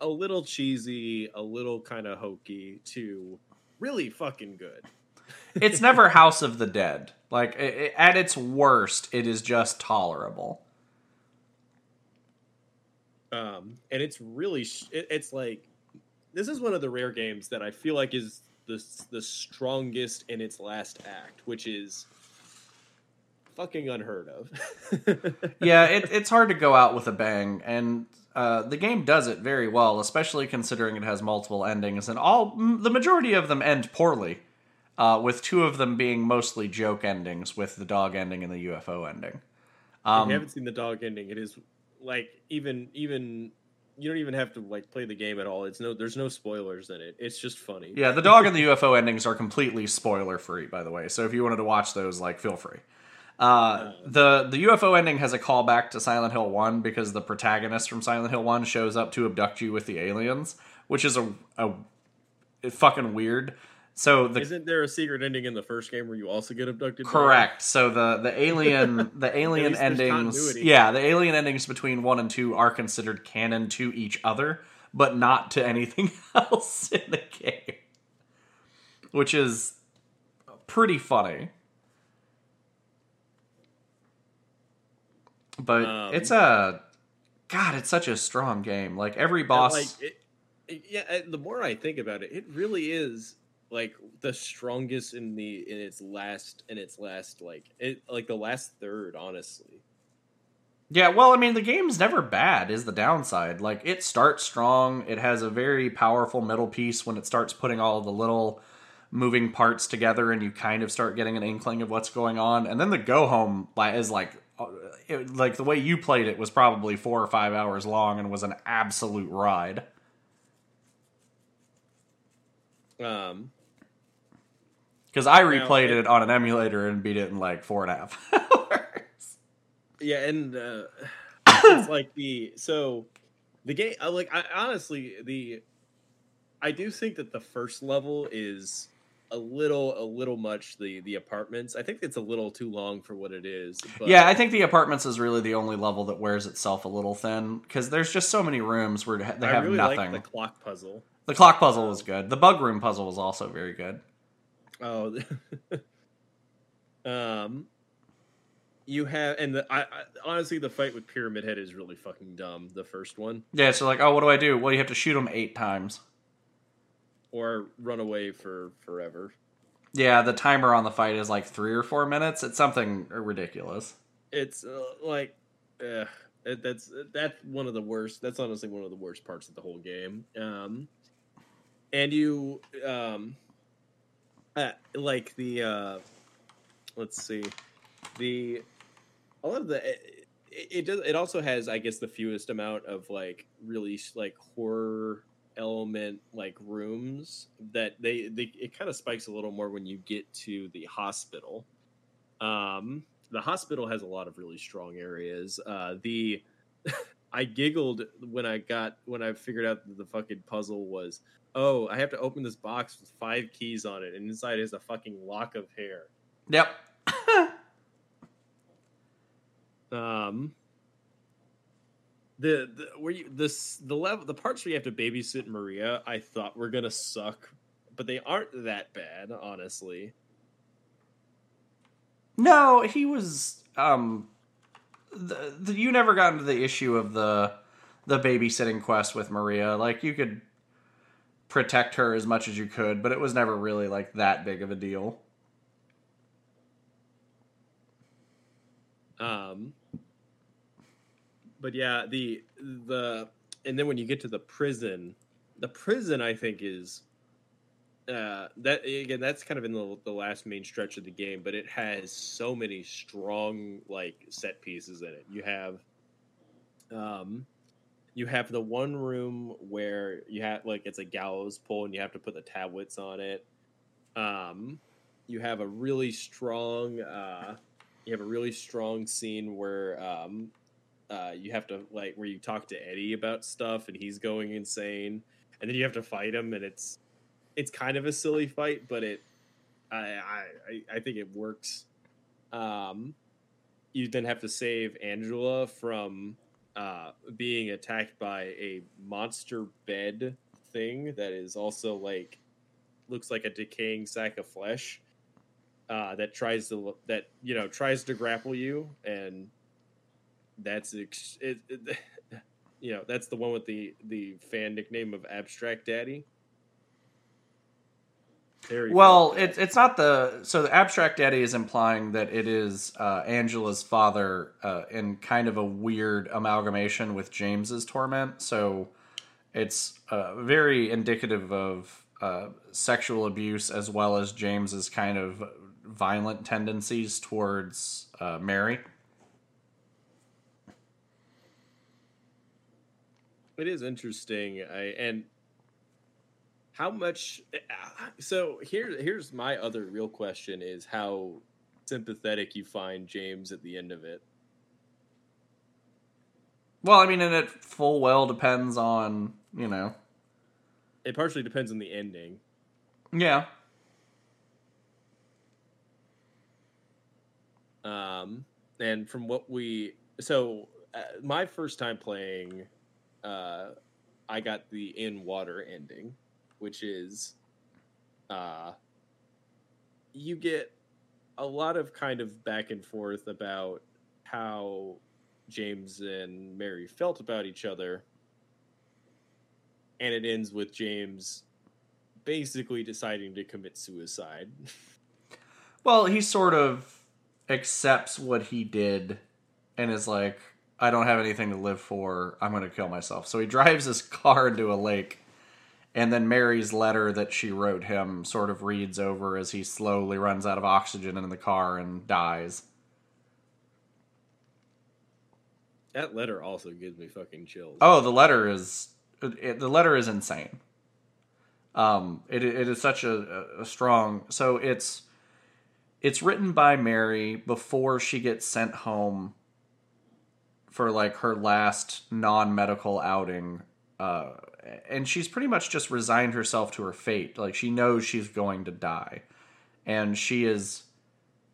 a little cheesy a little kind of hokey to really fucking good It's never House of the Dead. Like i i at its worst, it is just tolerable. um and it's really sh- it, it's like this is one of the rare games that i feel like is the the strongest in its last act which is fucking unheard of <laughs> yeah, it, it's hard to go out with a bang, and uh, the game does it very well, especially considering it has multiple endings, and all m- the majority of them end poorly, uh, with two of them being mostly joke endings, with the dog ending and the UFO ending. if Um, you haven't seen the dog ending, it is like even even you don't even have to like play the game at all. It's no there's no spoilers in it. It's just funny. yeah, the dog and the UFO endings are completely spoiler free, by the way. So if you wanted to watch those, like, feel free. Uh, the the UFO ending has a callback to Silent Hill One because the protagonist from Silent Hill One shows up to abduct you with the aliens, which is a a fucking weird. So the Isn't there a secret ending in the first game where you also get abducted? correct. So the the alien <laughs> the alien endings, yeah, the alien endings between one and two are considered canon to each other, but not to anything <laughs> else in the game, which is pretty funny. But Um, it's a God, it's such a strong game. Like every boss, like it, it- yeah. The more I think about it, it really is like the strongest in the in its last in its last like it like the last third. Honestly, Yeah, well, I mean, the game's never bad, is the downside. Like, it starts strong. It has a very powerful middle piece when it starts putting all the little moving parts together and you kind of start getting an inkling of what's going on. And then the go home is like, uh, it, like the way you played it was probably four or five hours long and was an absolute ride. um, Because I replayed it- it on an emulator and beat it in like four and a half <laughs> hours. yeah, and uh, it's like the so the game. Like I honestly the I do think that the first level is a little a little much the the apartments. I think it's a little too long for what it is. But yeah, I think the apartments is really the only level that wears itself a little thin because there's just so many rooms where they I have really nothing. the clock puzzle. the clock puzzle was good. The bug room puzzle was also very good. Oh, <laughs> um, you have and the I, I honestly the fight with Pyramid Head is really fucking dumb. The first one, Yeah, so like, oh, what do I do? Well, you have to shoot him eight times. or run away for forever. Yeah, the timer on the fight is like three or four minutes. It's something ridiculous. It's uh, like, uh, it, that's that's one of the worst. That's honestly one of the worst parts of the whole game. Um, and you um, uh, like the uh, let's see, the a lot of the it, it does it also has I guess the fewest amount of like really like horror element like rooms that they, they it kind of spikes a little more when you get to the hospital. Um the hospital has a lot of really strong areas. Uh the <laughs> i giggled when i got when i figured out that the fucking puzzle was oh i have to open this box with five keys on it and inside is a fucking lock of hair Yep. <laughs> um the, the where you this the level the parts where you have to babysit Maria I thought were gonna suck, but they aren't that bad, honestly. No, he was. Um, the, the, you never got into the issue of the the babysitting quest with Maria. Like you could protect her as much as you could, but it was never really like that big of a deal. Um, but yeah, the the and then when you get to the prison, the prison I think is uh that again that's kind of in the, the last main stretch of the game but it has so many strong like set pieces in it you have um you have the one room where you have like it's a gallows pole and you have to put the tablets on it. Um you have a really strong uh you have a really strong scene where um uh you have to like where you talk to Eddie about stuff and he's going insane and then you have to fight him and it's it's kind of a silly fight but it I I I- think it works. Um you then have to save Angela from uh being attacked by a monster bed thing that is also like looks like a decaying sack of flesh uh, that tries to that you know tries to grapple you, and that's ex- it, it, <laughs> you know that's the one with the the fan nickname of Abstract Daddy. Very Well, fucked up. it's it's not the so the abstract daddy is implying that it is uh, Angela's father uh, in kind of a weird amalgamation with James's torment. So it's uh, very indicative of uh, sexual abuse as well as James's kind of violent tendencies towards uh, Mary. It is interesting. I and how much so here here's my other real question is how sympathetic you find James at the end of it. Well, I mean, and it full well depends on you know, It partially depends on the ending. yeah. Um and from what we so uh, my first time playing uh I got the in water ending, which is uh you get a lot of kind of back and forth about how James and Mary felt about each other. And it ends with James basically deciding to commit suicide. <laughs> Well, he sort of accepts what he did and is like, I don't have anything to live for. I'm going to kill myself. So he drives his car into a lake. And then Mary's letter that she wrote him sort of reads over as he slowly runs out of oxygen in the car and dies. that letter also gives me fucking chills. Oh, the letter is it, the letter is insane. Um, it it is such a, a strong. So it's it's written by Mary before she gets sent home for like her last non-medical outing uh and she's pretty much just resigned herself to her fate like she knows she's going to die and she is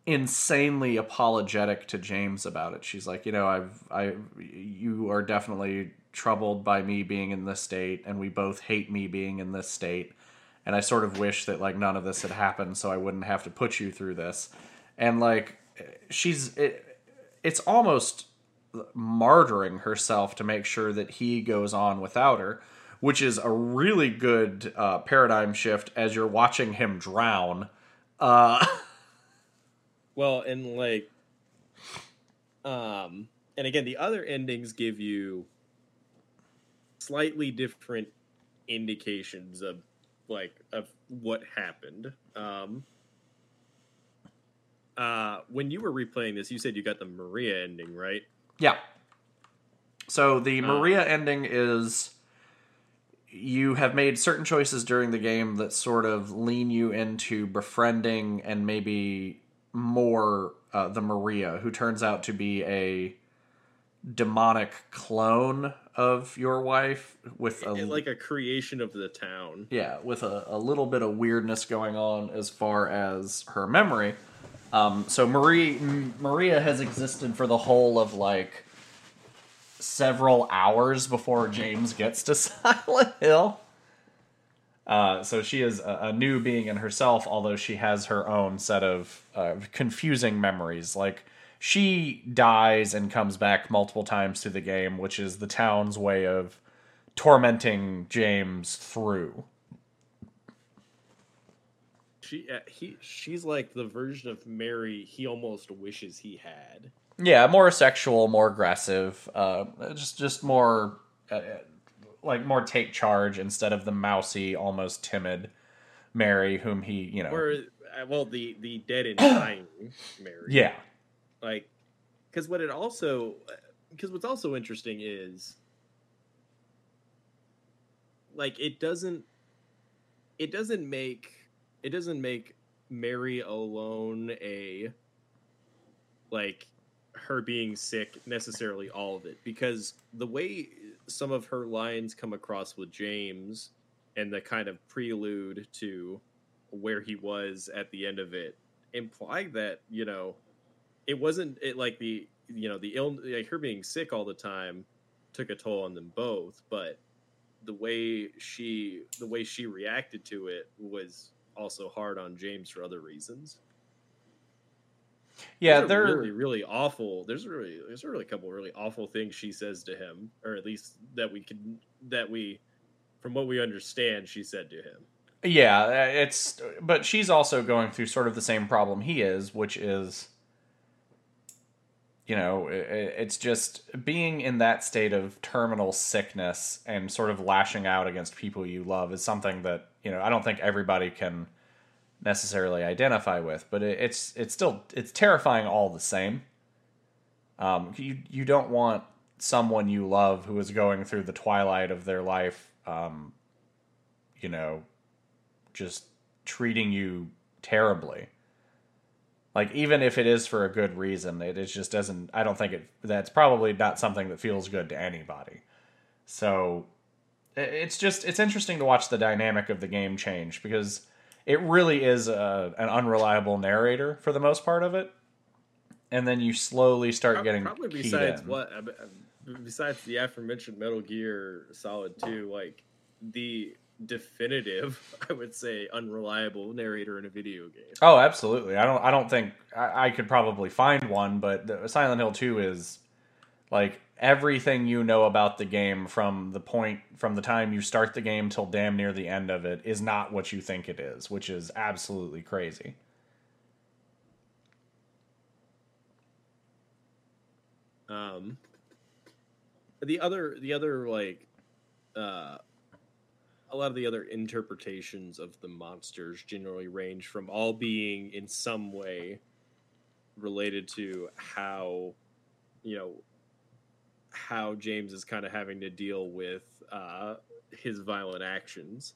insanely apologetic to James about it. She's like, you know, I've I you are definitely troubled by me being in this state and we both hate me being in this state and I sort of wish that like none of this had happened so I wouldn't have to put you through this. And like she's it, it's almost martyring herself to make sure that he goes on without her, which is a really good uh, paradigm shift as you're watching him drown. Uh <laughs> Well, and like, um, and again, the other endings give you slightly different indications of like of what happened. Um, uh, when you were replaying this, you said you got the Maria ending, right? Yeah. So the Uh. Maria ending is you have made certain choices during the game that sort of lean you into befriending and maybe more uh, the Maria, who turns out to be a demonic clone of your wife with a like a creation of the town. yeah, with a, a little bit of weirdness going on as far as her memory. Um, so Marie Maria has existed for the whole of like several hours before James gets to <laughs> Silent Hill. Uh, so she is a, a new being in herself, although she has her own set of uh, confusing memories. Like she dies and comes back multiple times through the game, which is the town's way of tormenting James through. She, uh, he, she's like the version of Mary he almost wishes he had. Yeah, more sexual, more aggressive, uh, just just more uh, like more take charge instead of the mousy, almost timid Mary, whom he you know. Or, uh, well, the the dead and dying <coughs> Mary. yeah, like because what it also because what's also interesting is like it doesn't it doesn't make it doesn't make mary alone a like her being sick necessarily all of it. Because the way some of her lines come across with james and the kind of prelude to where he was at the end of it imply that you know it wasn't it like the you know the ill like her being sick all the time took a toll on them both but the way she the way she reacted to it was also hard on james for other reasons. Yeah, There's they're really really awful there's really there's really a really couple really awful things she says to him or at least that we can that we from what we understand she said to him. Yeah, it's but she's also going through sort of the same problem he is, which is you know, it's just being in that state of terminal sickness and sort of lashing out against people you love is something that, you know, I don't think everybody can necessarily identify with, but it's it's still it's terrifying all the same. Um, you you don't want someone you love who is going through the twilight of their life, um, you know, just treating you terribly. Like even if it is for a good reason, it, it just doesn't. I don't think it. That's probably not something that feels good to anybody. So it's just it's interesting to watch the dynamic of the game change because it really is a, an unreliable narrator for the most part of it, and then you slowly start Prob- getting probably besides in. what uh, uh, besides the aforementioned Metal Gear Solid 2 like the definitive <laughs> I would say unreliable narrator in a video game. Oh, absolutely. I don't. I don't think I, I could probably find one, but the, Silent Hill Two is like everything you know about the game from the point from the time you start the game till damn near the end of it is not what you think it is, which is absolutely crazy. Um the other the other like uh a lot of the other interpretations of the monsters generally range from all being in some way related to how you know how James is kind of having to deal with uh his violent actions.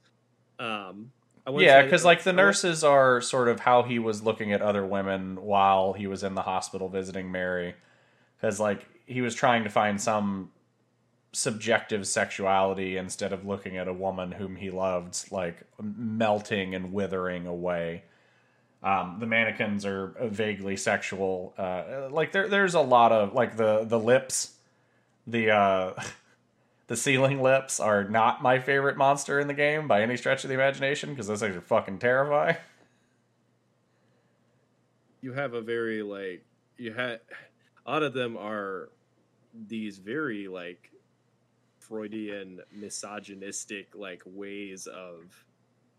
Um I Yeah, because like the nurses are sort of how he was looking at other women while he was in the hospital visiting Mary. Because like he was trying to find some subjective sexuality instead of looking at a woman whom he loved like melting and withering away. Um, the mannequins are vaguely sexual. Uh, like there, there's a lot of like the the lips, the uh, <laughs> the ceiling lips are not my favorite monster in the game by any stretch of the imagination because those things are fucking terrifying. You have a very like you had a lot of them are these very like Freudian misogynistic like ways of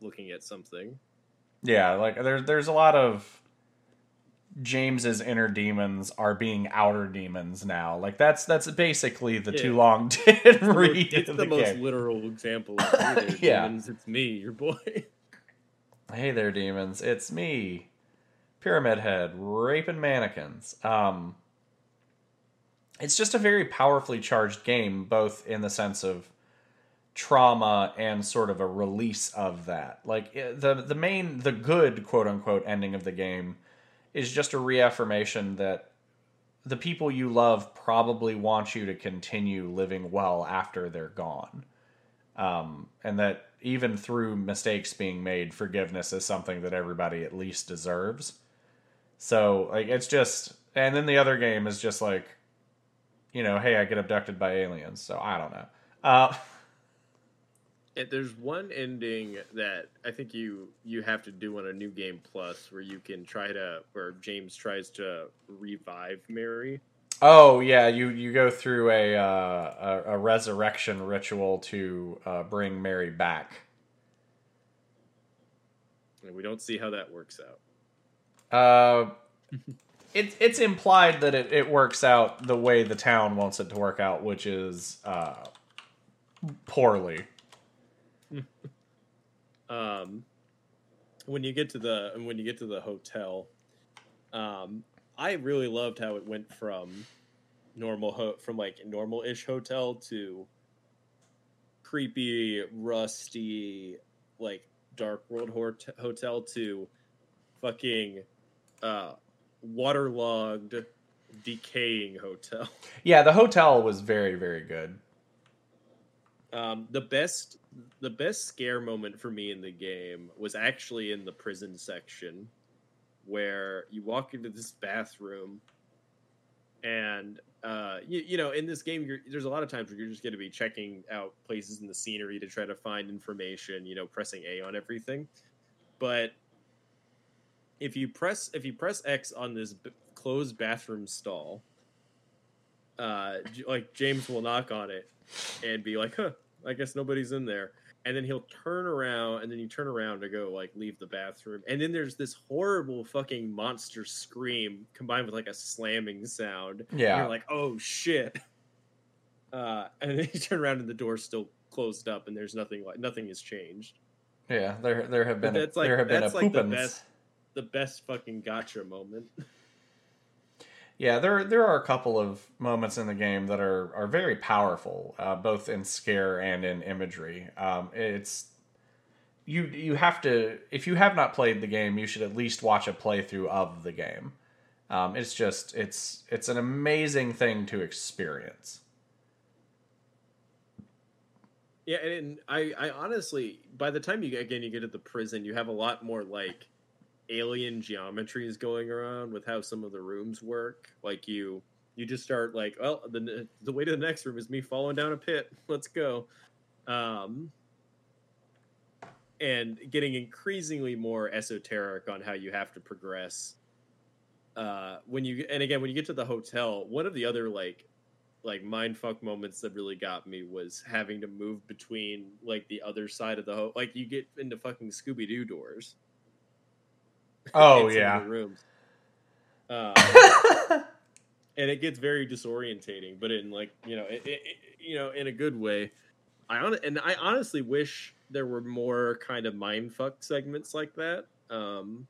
looking at something. Yeah, like there's there's a lot of James's inner demons are being outer demons now. Like that's that's basically the Yeah. too long did read. It's the, the most game. literal example. Of <laughs> Yeah. demons, it's me, your boy. Hey there, demons! It's me, Pyramid Head, raping mannequins. Um, it's just a very powerfully charged game, both in the sense of trauma and sort of a release of that. Like the the main, the good quote unquote ending of the game is just a reaffirmation that the people you love probably want you to continue living well after they're gone. Um, and that even through mistakes being made, forgiveness is something that everybody at least deserves. So, like, it's just, and then the other game is just like, you know, hey, I get abducted by aliens. So I don't know. Uh, <laughs> And there's one ending that I think you you have to do on a new game plus where you can try to where James tries to revive Mary. oh yeah, you you go through a uh, a, a resurrection ritual to uh, bring Mary back. And we don't see how that works out. Uh, <laughs> it, it's implied that it, it works out the way the town wants it to work out, which is uh, poorly. <laughs> um, when you get to the when you get to the hotel, um, I really loved how it went from normal ho- from like normal ish hotel to creepy, rusty, like dark world hotel to fucking uh, waterlogged, decaying hotel. Yeah, the hotel was very, very good. Um, the best the best scare moment for me in the game was actually in the prison section where you walk into this bathroom and uh, you, you know in this game you're, there's a lot of times where you're just going to be checking out places in the scenery to try to find information you know pressing a on everything but if you press if you press x on this b- closed bathroom stall uh J- like james will knock on it and be like huh i guess nobody's in there and then he'll turn around and then you turn around to go like leave the bathroom and then there's this horrible fucking monster scream combined with like a slamming sound and Yeah. you're like oh shit uh and then <laughs> you turn around and the door's still closed up and there's nothing like nothing has changed Yeah, there there have been a, like- there have been a like the poopins. The best fucking gotcha moment <laughs> Yeah, there there are a couple of moments in the game that are are very powerful, uh, both in scare and in imagery. Um, it's you you have to if you have not played the game, you should at least watch a playthrough of the game. Um, it's just it's it's an amazing thing to experience. Yeah, and I, I honestly, by the time you again you get to the prison, you have a lot more like alien geometries going around with how some of the rooms work. Like you, you just start like, well, the the way to the next room is me falling down a pit. <laughs> Let's go, um, and getting increasingly more esoteric on how you have to progress. Uh, when you and again when you get to the hotel, one of the other like like mind fuck moments that really got me was having to move between like the other side of the ho- like you get into fucking Scooby Doo doors. <laughs> Oh in some of yeah. the rooms. Um, <laughs> and it gets very disorientating, but in like you know, it, it, you know, in a good way. I on and I honestly wish there were more kind of mindfuck segments like that. Um,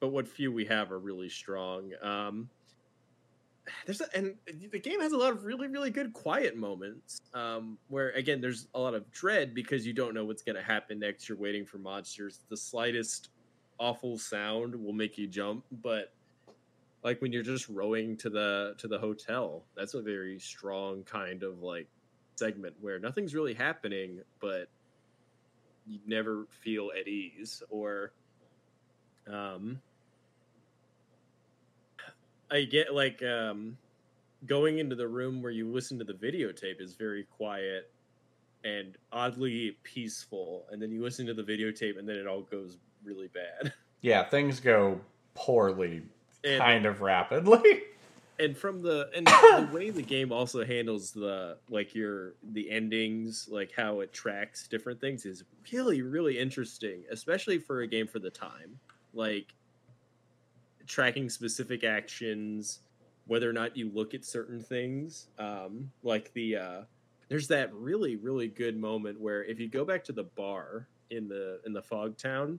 but what few we have are really strong. Um, there's a, and the game has a lot of really really good quiet moments um, where again there's a lot of dread because you don't know what's going to happen next. You're waiting for monsters. The slightest awful sound will make you jump, but like when you're just rowing to the to the hotel. That's a very strong kind of like segment where nothing's really happening, but you never feel at ease or um I get like um going into the room where you listen to the videotape is very quiet and oddly peaceful and then you listen to the videotape and then it all goes really bad. <laughs> Yeah, things go poorly And kind of rapidly. <laughs> and from the and <coughs> the way the game also handles the like your the endings like how it tracks different things is really really interesting especially for a game for the time like tracking specific actions whether or not you look at certain things um like the uh there's that really really good moment where if you go back to the bar in the in the fog town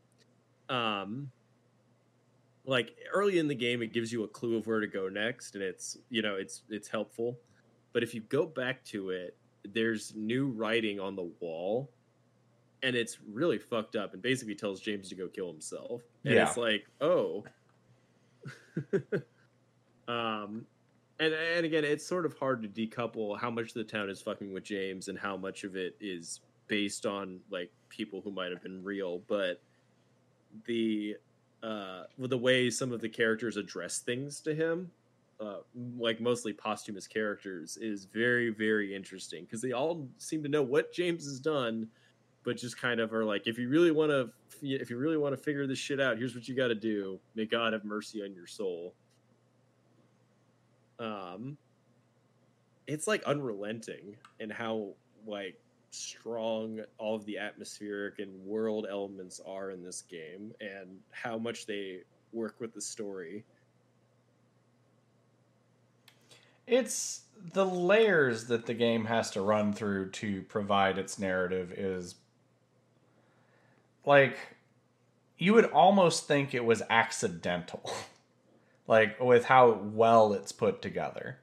um like early in the game it gives you a clue of where to go next and it's you know it's it's helpful. But if you go back to it there's new writing on the wall and it's really fucked up and basically tells james to go kill himself. And Yeah. it's like oh. <laughs> Um and and again it's sort of hard to decouple how much the town is fucking with james and how much of it is based on like people who might have been real but the uh the way some of the characters address things to him uh like mostly posthumous characters is very very interesting because they all seem to know what james has done but just kind of are like if you really want to if you really want to figure this shit out here's what you got to do. May god have mercy on your soul. Um it's like unrelenting in how like strong all of the atmospheric and world elements are in this game and how much they work with the story It's the layers that the game has to run through to provide its narrative is like you would almost think it was accidental. <laughs> like with how well it's put together.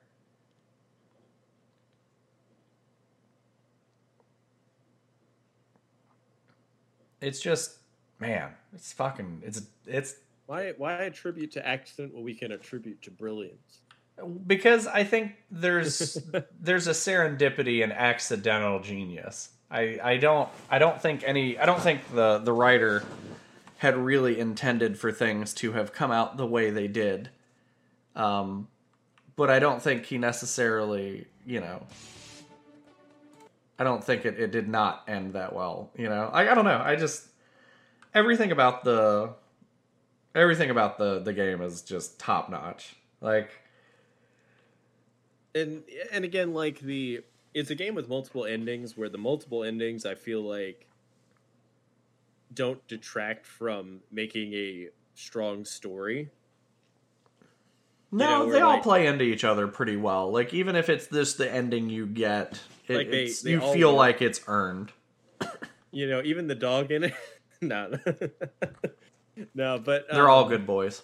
It's just man, it's fucking it's it's why why attribute to accident what we can attribute to brilliance because I think there's <laughs> there's a serendipity and accidental genius. I, I don't I don't think any I don't think the the writer had really intended for things to have come out the way they did. Um, but I don't think he necessarily you know. I don't think it, it did not end that well. You know, I, I don't know. I just everything about the everything about the the game is just top notch. Like and and again like the it's a game with multiple endings where the multiple endings i feel like don't detract from making a strong story No, know, they all like- play into each other pretty well. Like even if it's this the ending you get, it, Like, they- they you feel like it's earned. <coughs> you know even the dog in it <laughs> no <laughs> no but They're all um, good boys.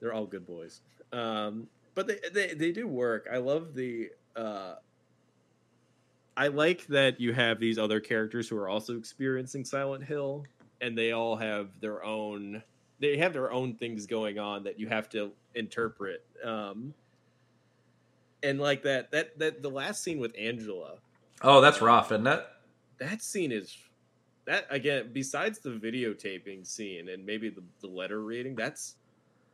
they're all good boys um but they they, they do work i love the uh i like that you have these other characters who are also experiencing silent hill and they all have their own they have their own things going on that you have to interpret um and like that that that the last scene with angela. Oh, that's rough, isn't it? that scene is that again besides the videotaping scene and maybe the, the letter reading that's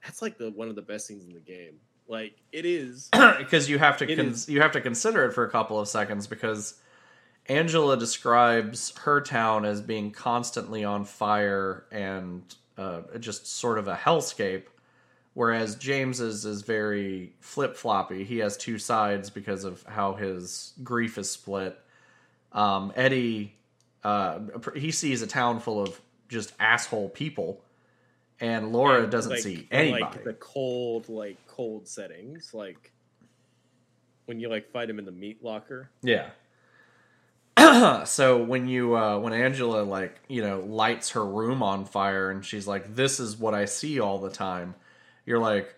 that's like the one of the best scenes in the game. Like it is <clears throat> because you have to is- you have to consider it for a couple of seconds because Angela describes her town as being constantly on fire and uh, just sort of a hellscape, whereas James's is very flip floppy. He has two sides because of how his grief is split. Um, Eddie, uh, he sees a town full of just asshole people, and Laura and, doesn't like, see anybody. like the cold like cold settings like when you like fight him in the meat locker Yeah. <clears throat> so when you uh when Angela like, you know, lights her room on fire and she's like this is what I see all the time. You're like,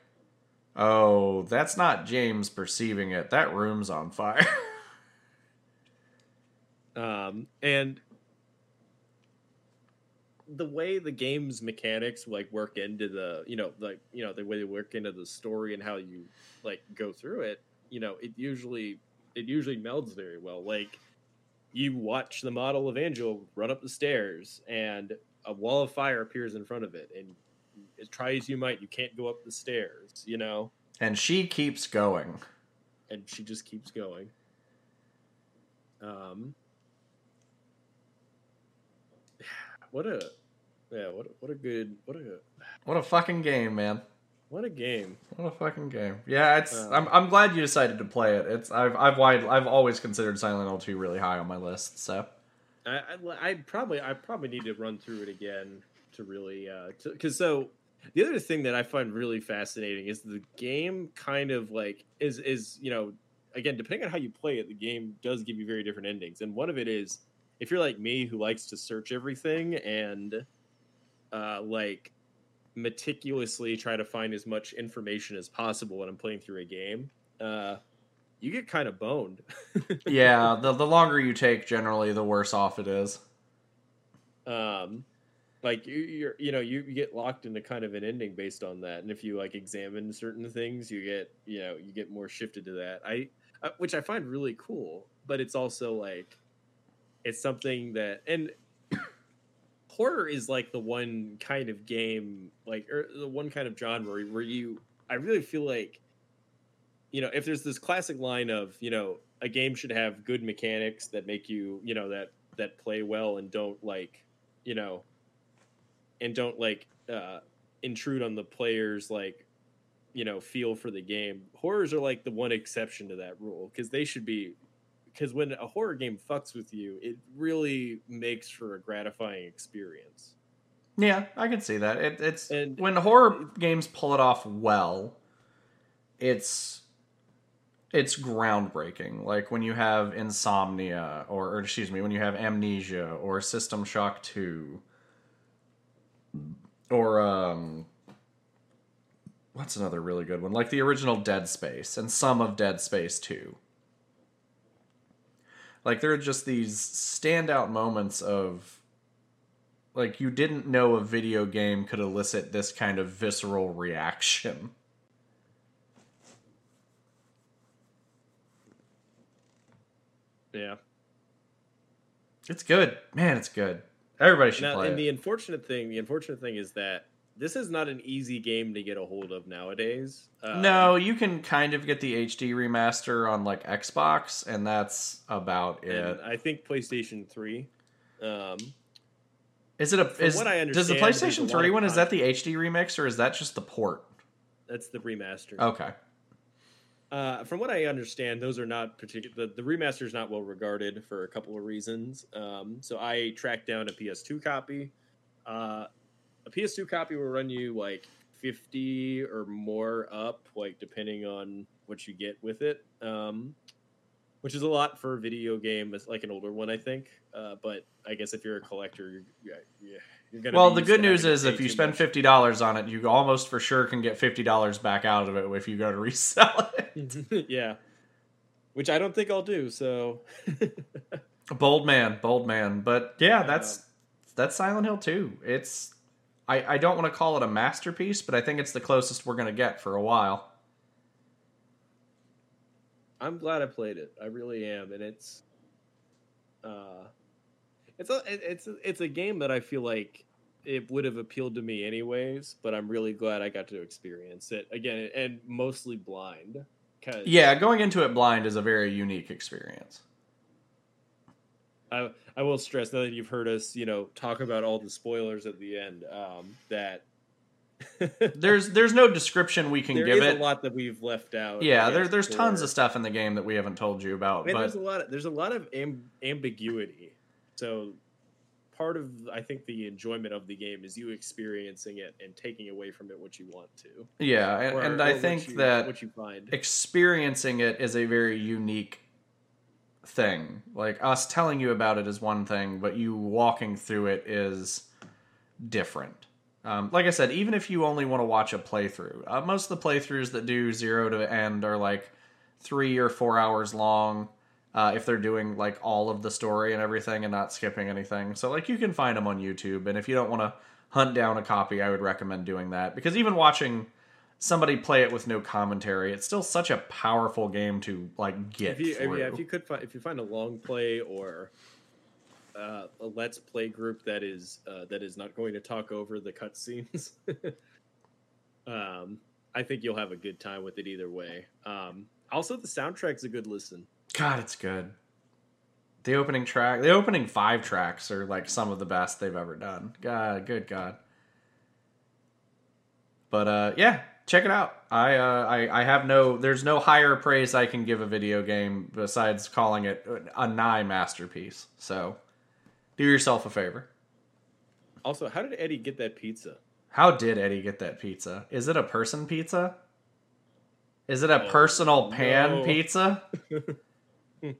"Oh, that's not James perceiving it. That room's on fire." <laughs> um and the way the game's mechanics like work into the you know like you know the way they work into the story and how you like go through it you know it usually it usually melds very well like you watch the model of angel run up the stairs and a wall of fire appears in front of it and as try as you might you can't go up the stairs you know And she keeps going. and she just keeps going um <sighs> what a yeah what a, what a good what a What a fucking game, man. What a game What a fucking game. Yeah, it's. Um, I'm. I'm glad you decided to play it. It's. I've. I've wide. I've always considered Silent Hill 2 really high on my list. So. I, I, I probably I probably need to run through it again to really because so the other thing that I find really fascinating is the game kind of like is is you know again depending on how you play it the game does give you very different endings and one of it is if you're like me who likes to search everything and uh, like meticulously try to find as much information as possible when I'm playing through a game uh, you get kind of boned <laughs> yeah. The the longer you take, generally, the worse off it is. um like you you're you know you, you get locked into kind of an ending based on that and if you like examine certain things you get you know you get more shifted to that i uh, which i find really cool but it's also like it's something that and horror is like the one kind of game like or the one kind of genre where, where you i really feel like you know if there's this classic line of you know a game should have good mechanics that make you you know that that play well and don't like you know and don't like uh intrude on the players like you know feel for the game horrors are like the one exception to that rule because they should be because when a horror game fucks with you it really makes for a gratifying experience Yeah, I can see that. It, it's And- when horror games pull it off well, it's it's groundbreaking. Like when you have Insomnia, or, or excuse me, when you have Amnesia or System Shock Two, or um, what's another really good one? Like the original Dead Space and some of Dead Space Two. Like there are just these standout moments of like you didn't know a video game could elicit this kind of visceral reaction. yeah It's good. Man, it's good. Everybody should now play and it. the unfortunate thing the unfortunate thing is that this is not an easy game to get a hold of nowadays Um, no, you can kind of get the HD remaster on like Xbox, and that's about and it. i think playstation 3 um Is it a from is what I does the understand, there's a PlayStation 3 of one is that the HD remix or is that just the port? that's the remaster Okay. Uh, from what I understand, those are not particular. The, the remaster is not well regarded for a couple of reasons. Um, so I tracked down a PS2 copy. Uh, a PS2 copy will run you like fifty or more up, like depending on what you get with it. Um, which is a lot for a video game. It's like an older one, I think. Uh, but I guess if you're a collector, you're, you're gonna. Well, be the good news is if you spend much. fifty dollars on it, you almost for sure can get fifty dollars back out of it if you go to <laughs> resell it. <laughs> yeah, which I don't think I'll do. So. <laughs> bold man, bold man. But yeah, that's that's Silent Hill 2. It's I, I don't want to call it a masterpiece, but I think it's the closest we're gonna get for a while. I'm glad I played it. I really am, and it's, uh, it's a it's a, it's a game that I feel like it would have appealed to me anyways. But I'm really glad I got to experience it again, and mostly blind. Cause Yeah, going into it blind is a very unique experience. I I will stress now that you've heard us, you know, talk about all the spoilers at the end. Um, that <laughs> There's there's no description we can there give is it. a lot that we've left out. yeah, there, there's tons of stuff in the game that we haven't told you about. But there's a lot. Of, there's a lot of am- ambiguity. So, part of I think the enjoyment of the game is you experiencing it and taking away from it what you want to. yeah, and, Or- and or I think you- that what you find. experiencing it is a very unique thing. Like us telling you about it is one thing, but you walking through it is different. Um, like I said, even if you only want to watch a playthrough, uh, most of the playthroughs that do zero to end are like three or four hours long, uh, if they're doing like all of the story and everything and not skipping anything. So like you can find them on YouTube, and if you don't want to hunt down a copy, I would recommend doing that because even watching somebody play it with no commentary, it's still such a powerful game to like get If you, through. yeah, if you could find if you find a long play or uh, a let's play group that is uh, that is not going to talk over the cutscenes, <laughs> um, I think you'll have a good time with it either way. Um, also, the soundtrack's a good listen. God, it's good. The opening track, the opening five tracks are like some of the best they've ever done. God, good God. But uh, yeah, check it out. I, uh, I I have no, there's no higher praise I can give a video game besides calling it a nigh masterpiece. So, do yourself a favor. Also, how did Eddie get that pizza? How did Eddie get that pizza? Is it a person pizza? Is it a Oh, personal pan no. pizza? <laughs>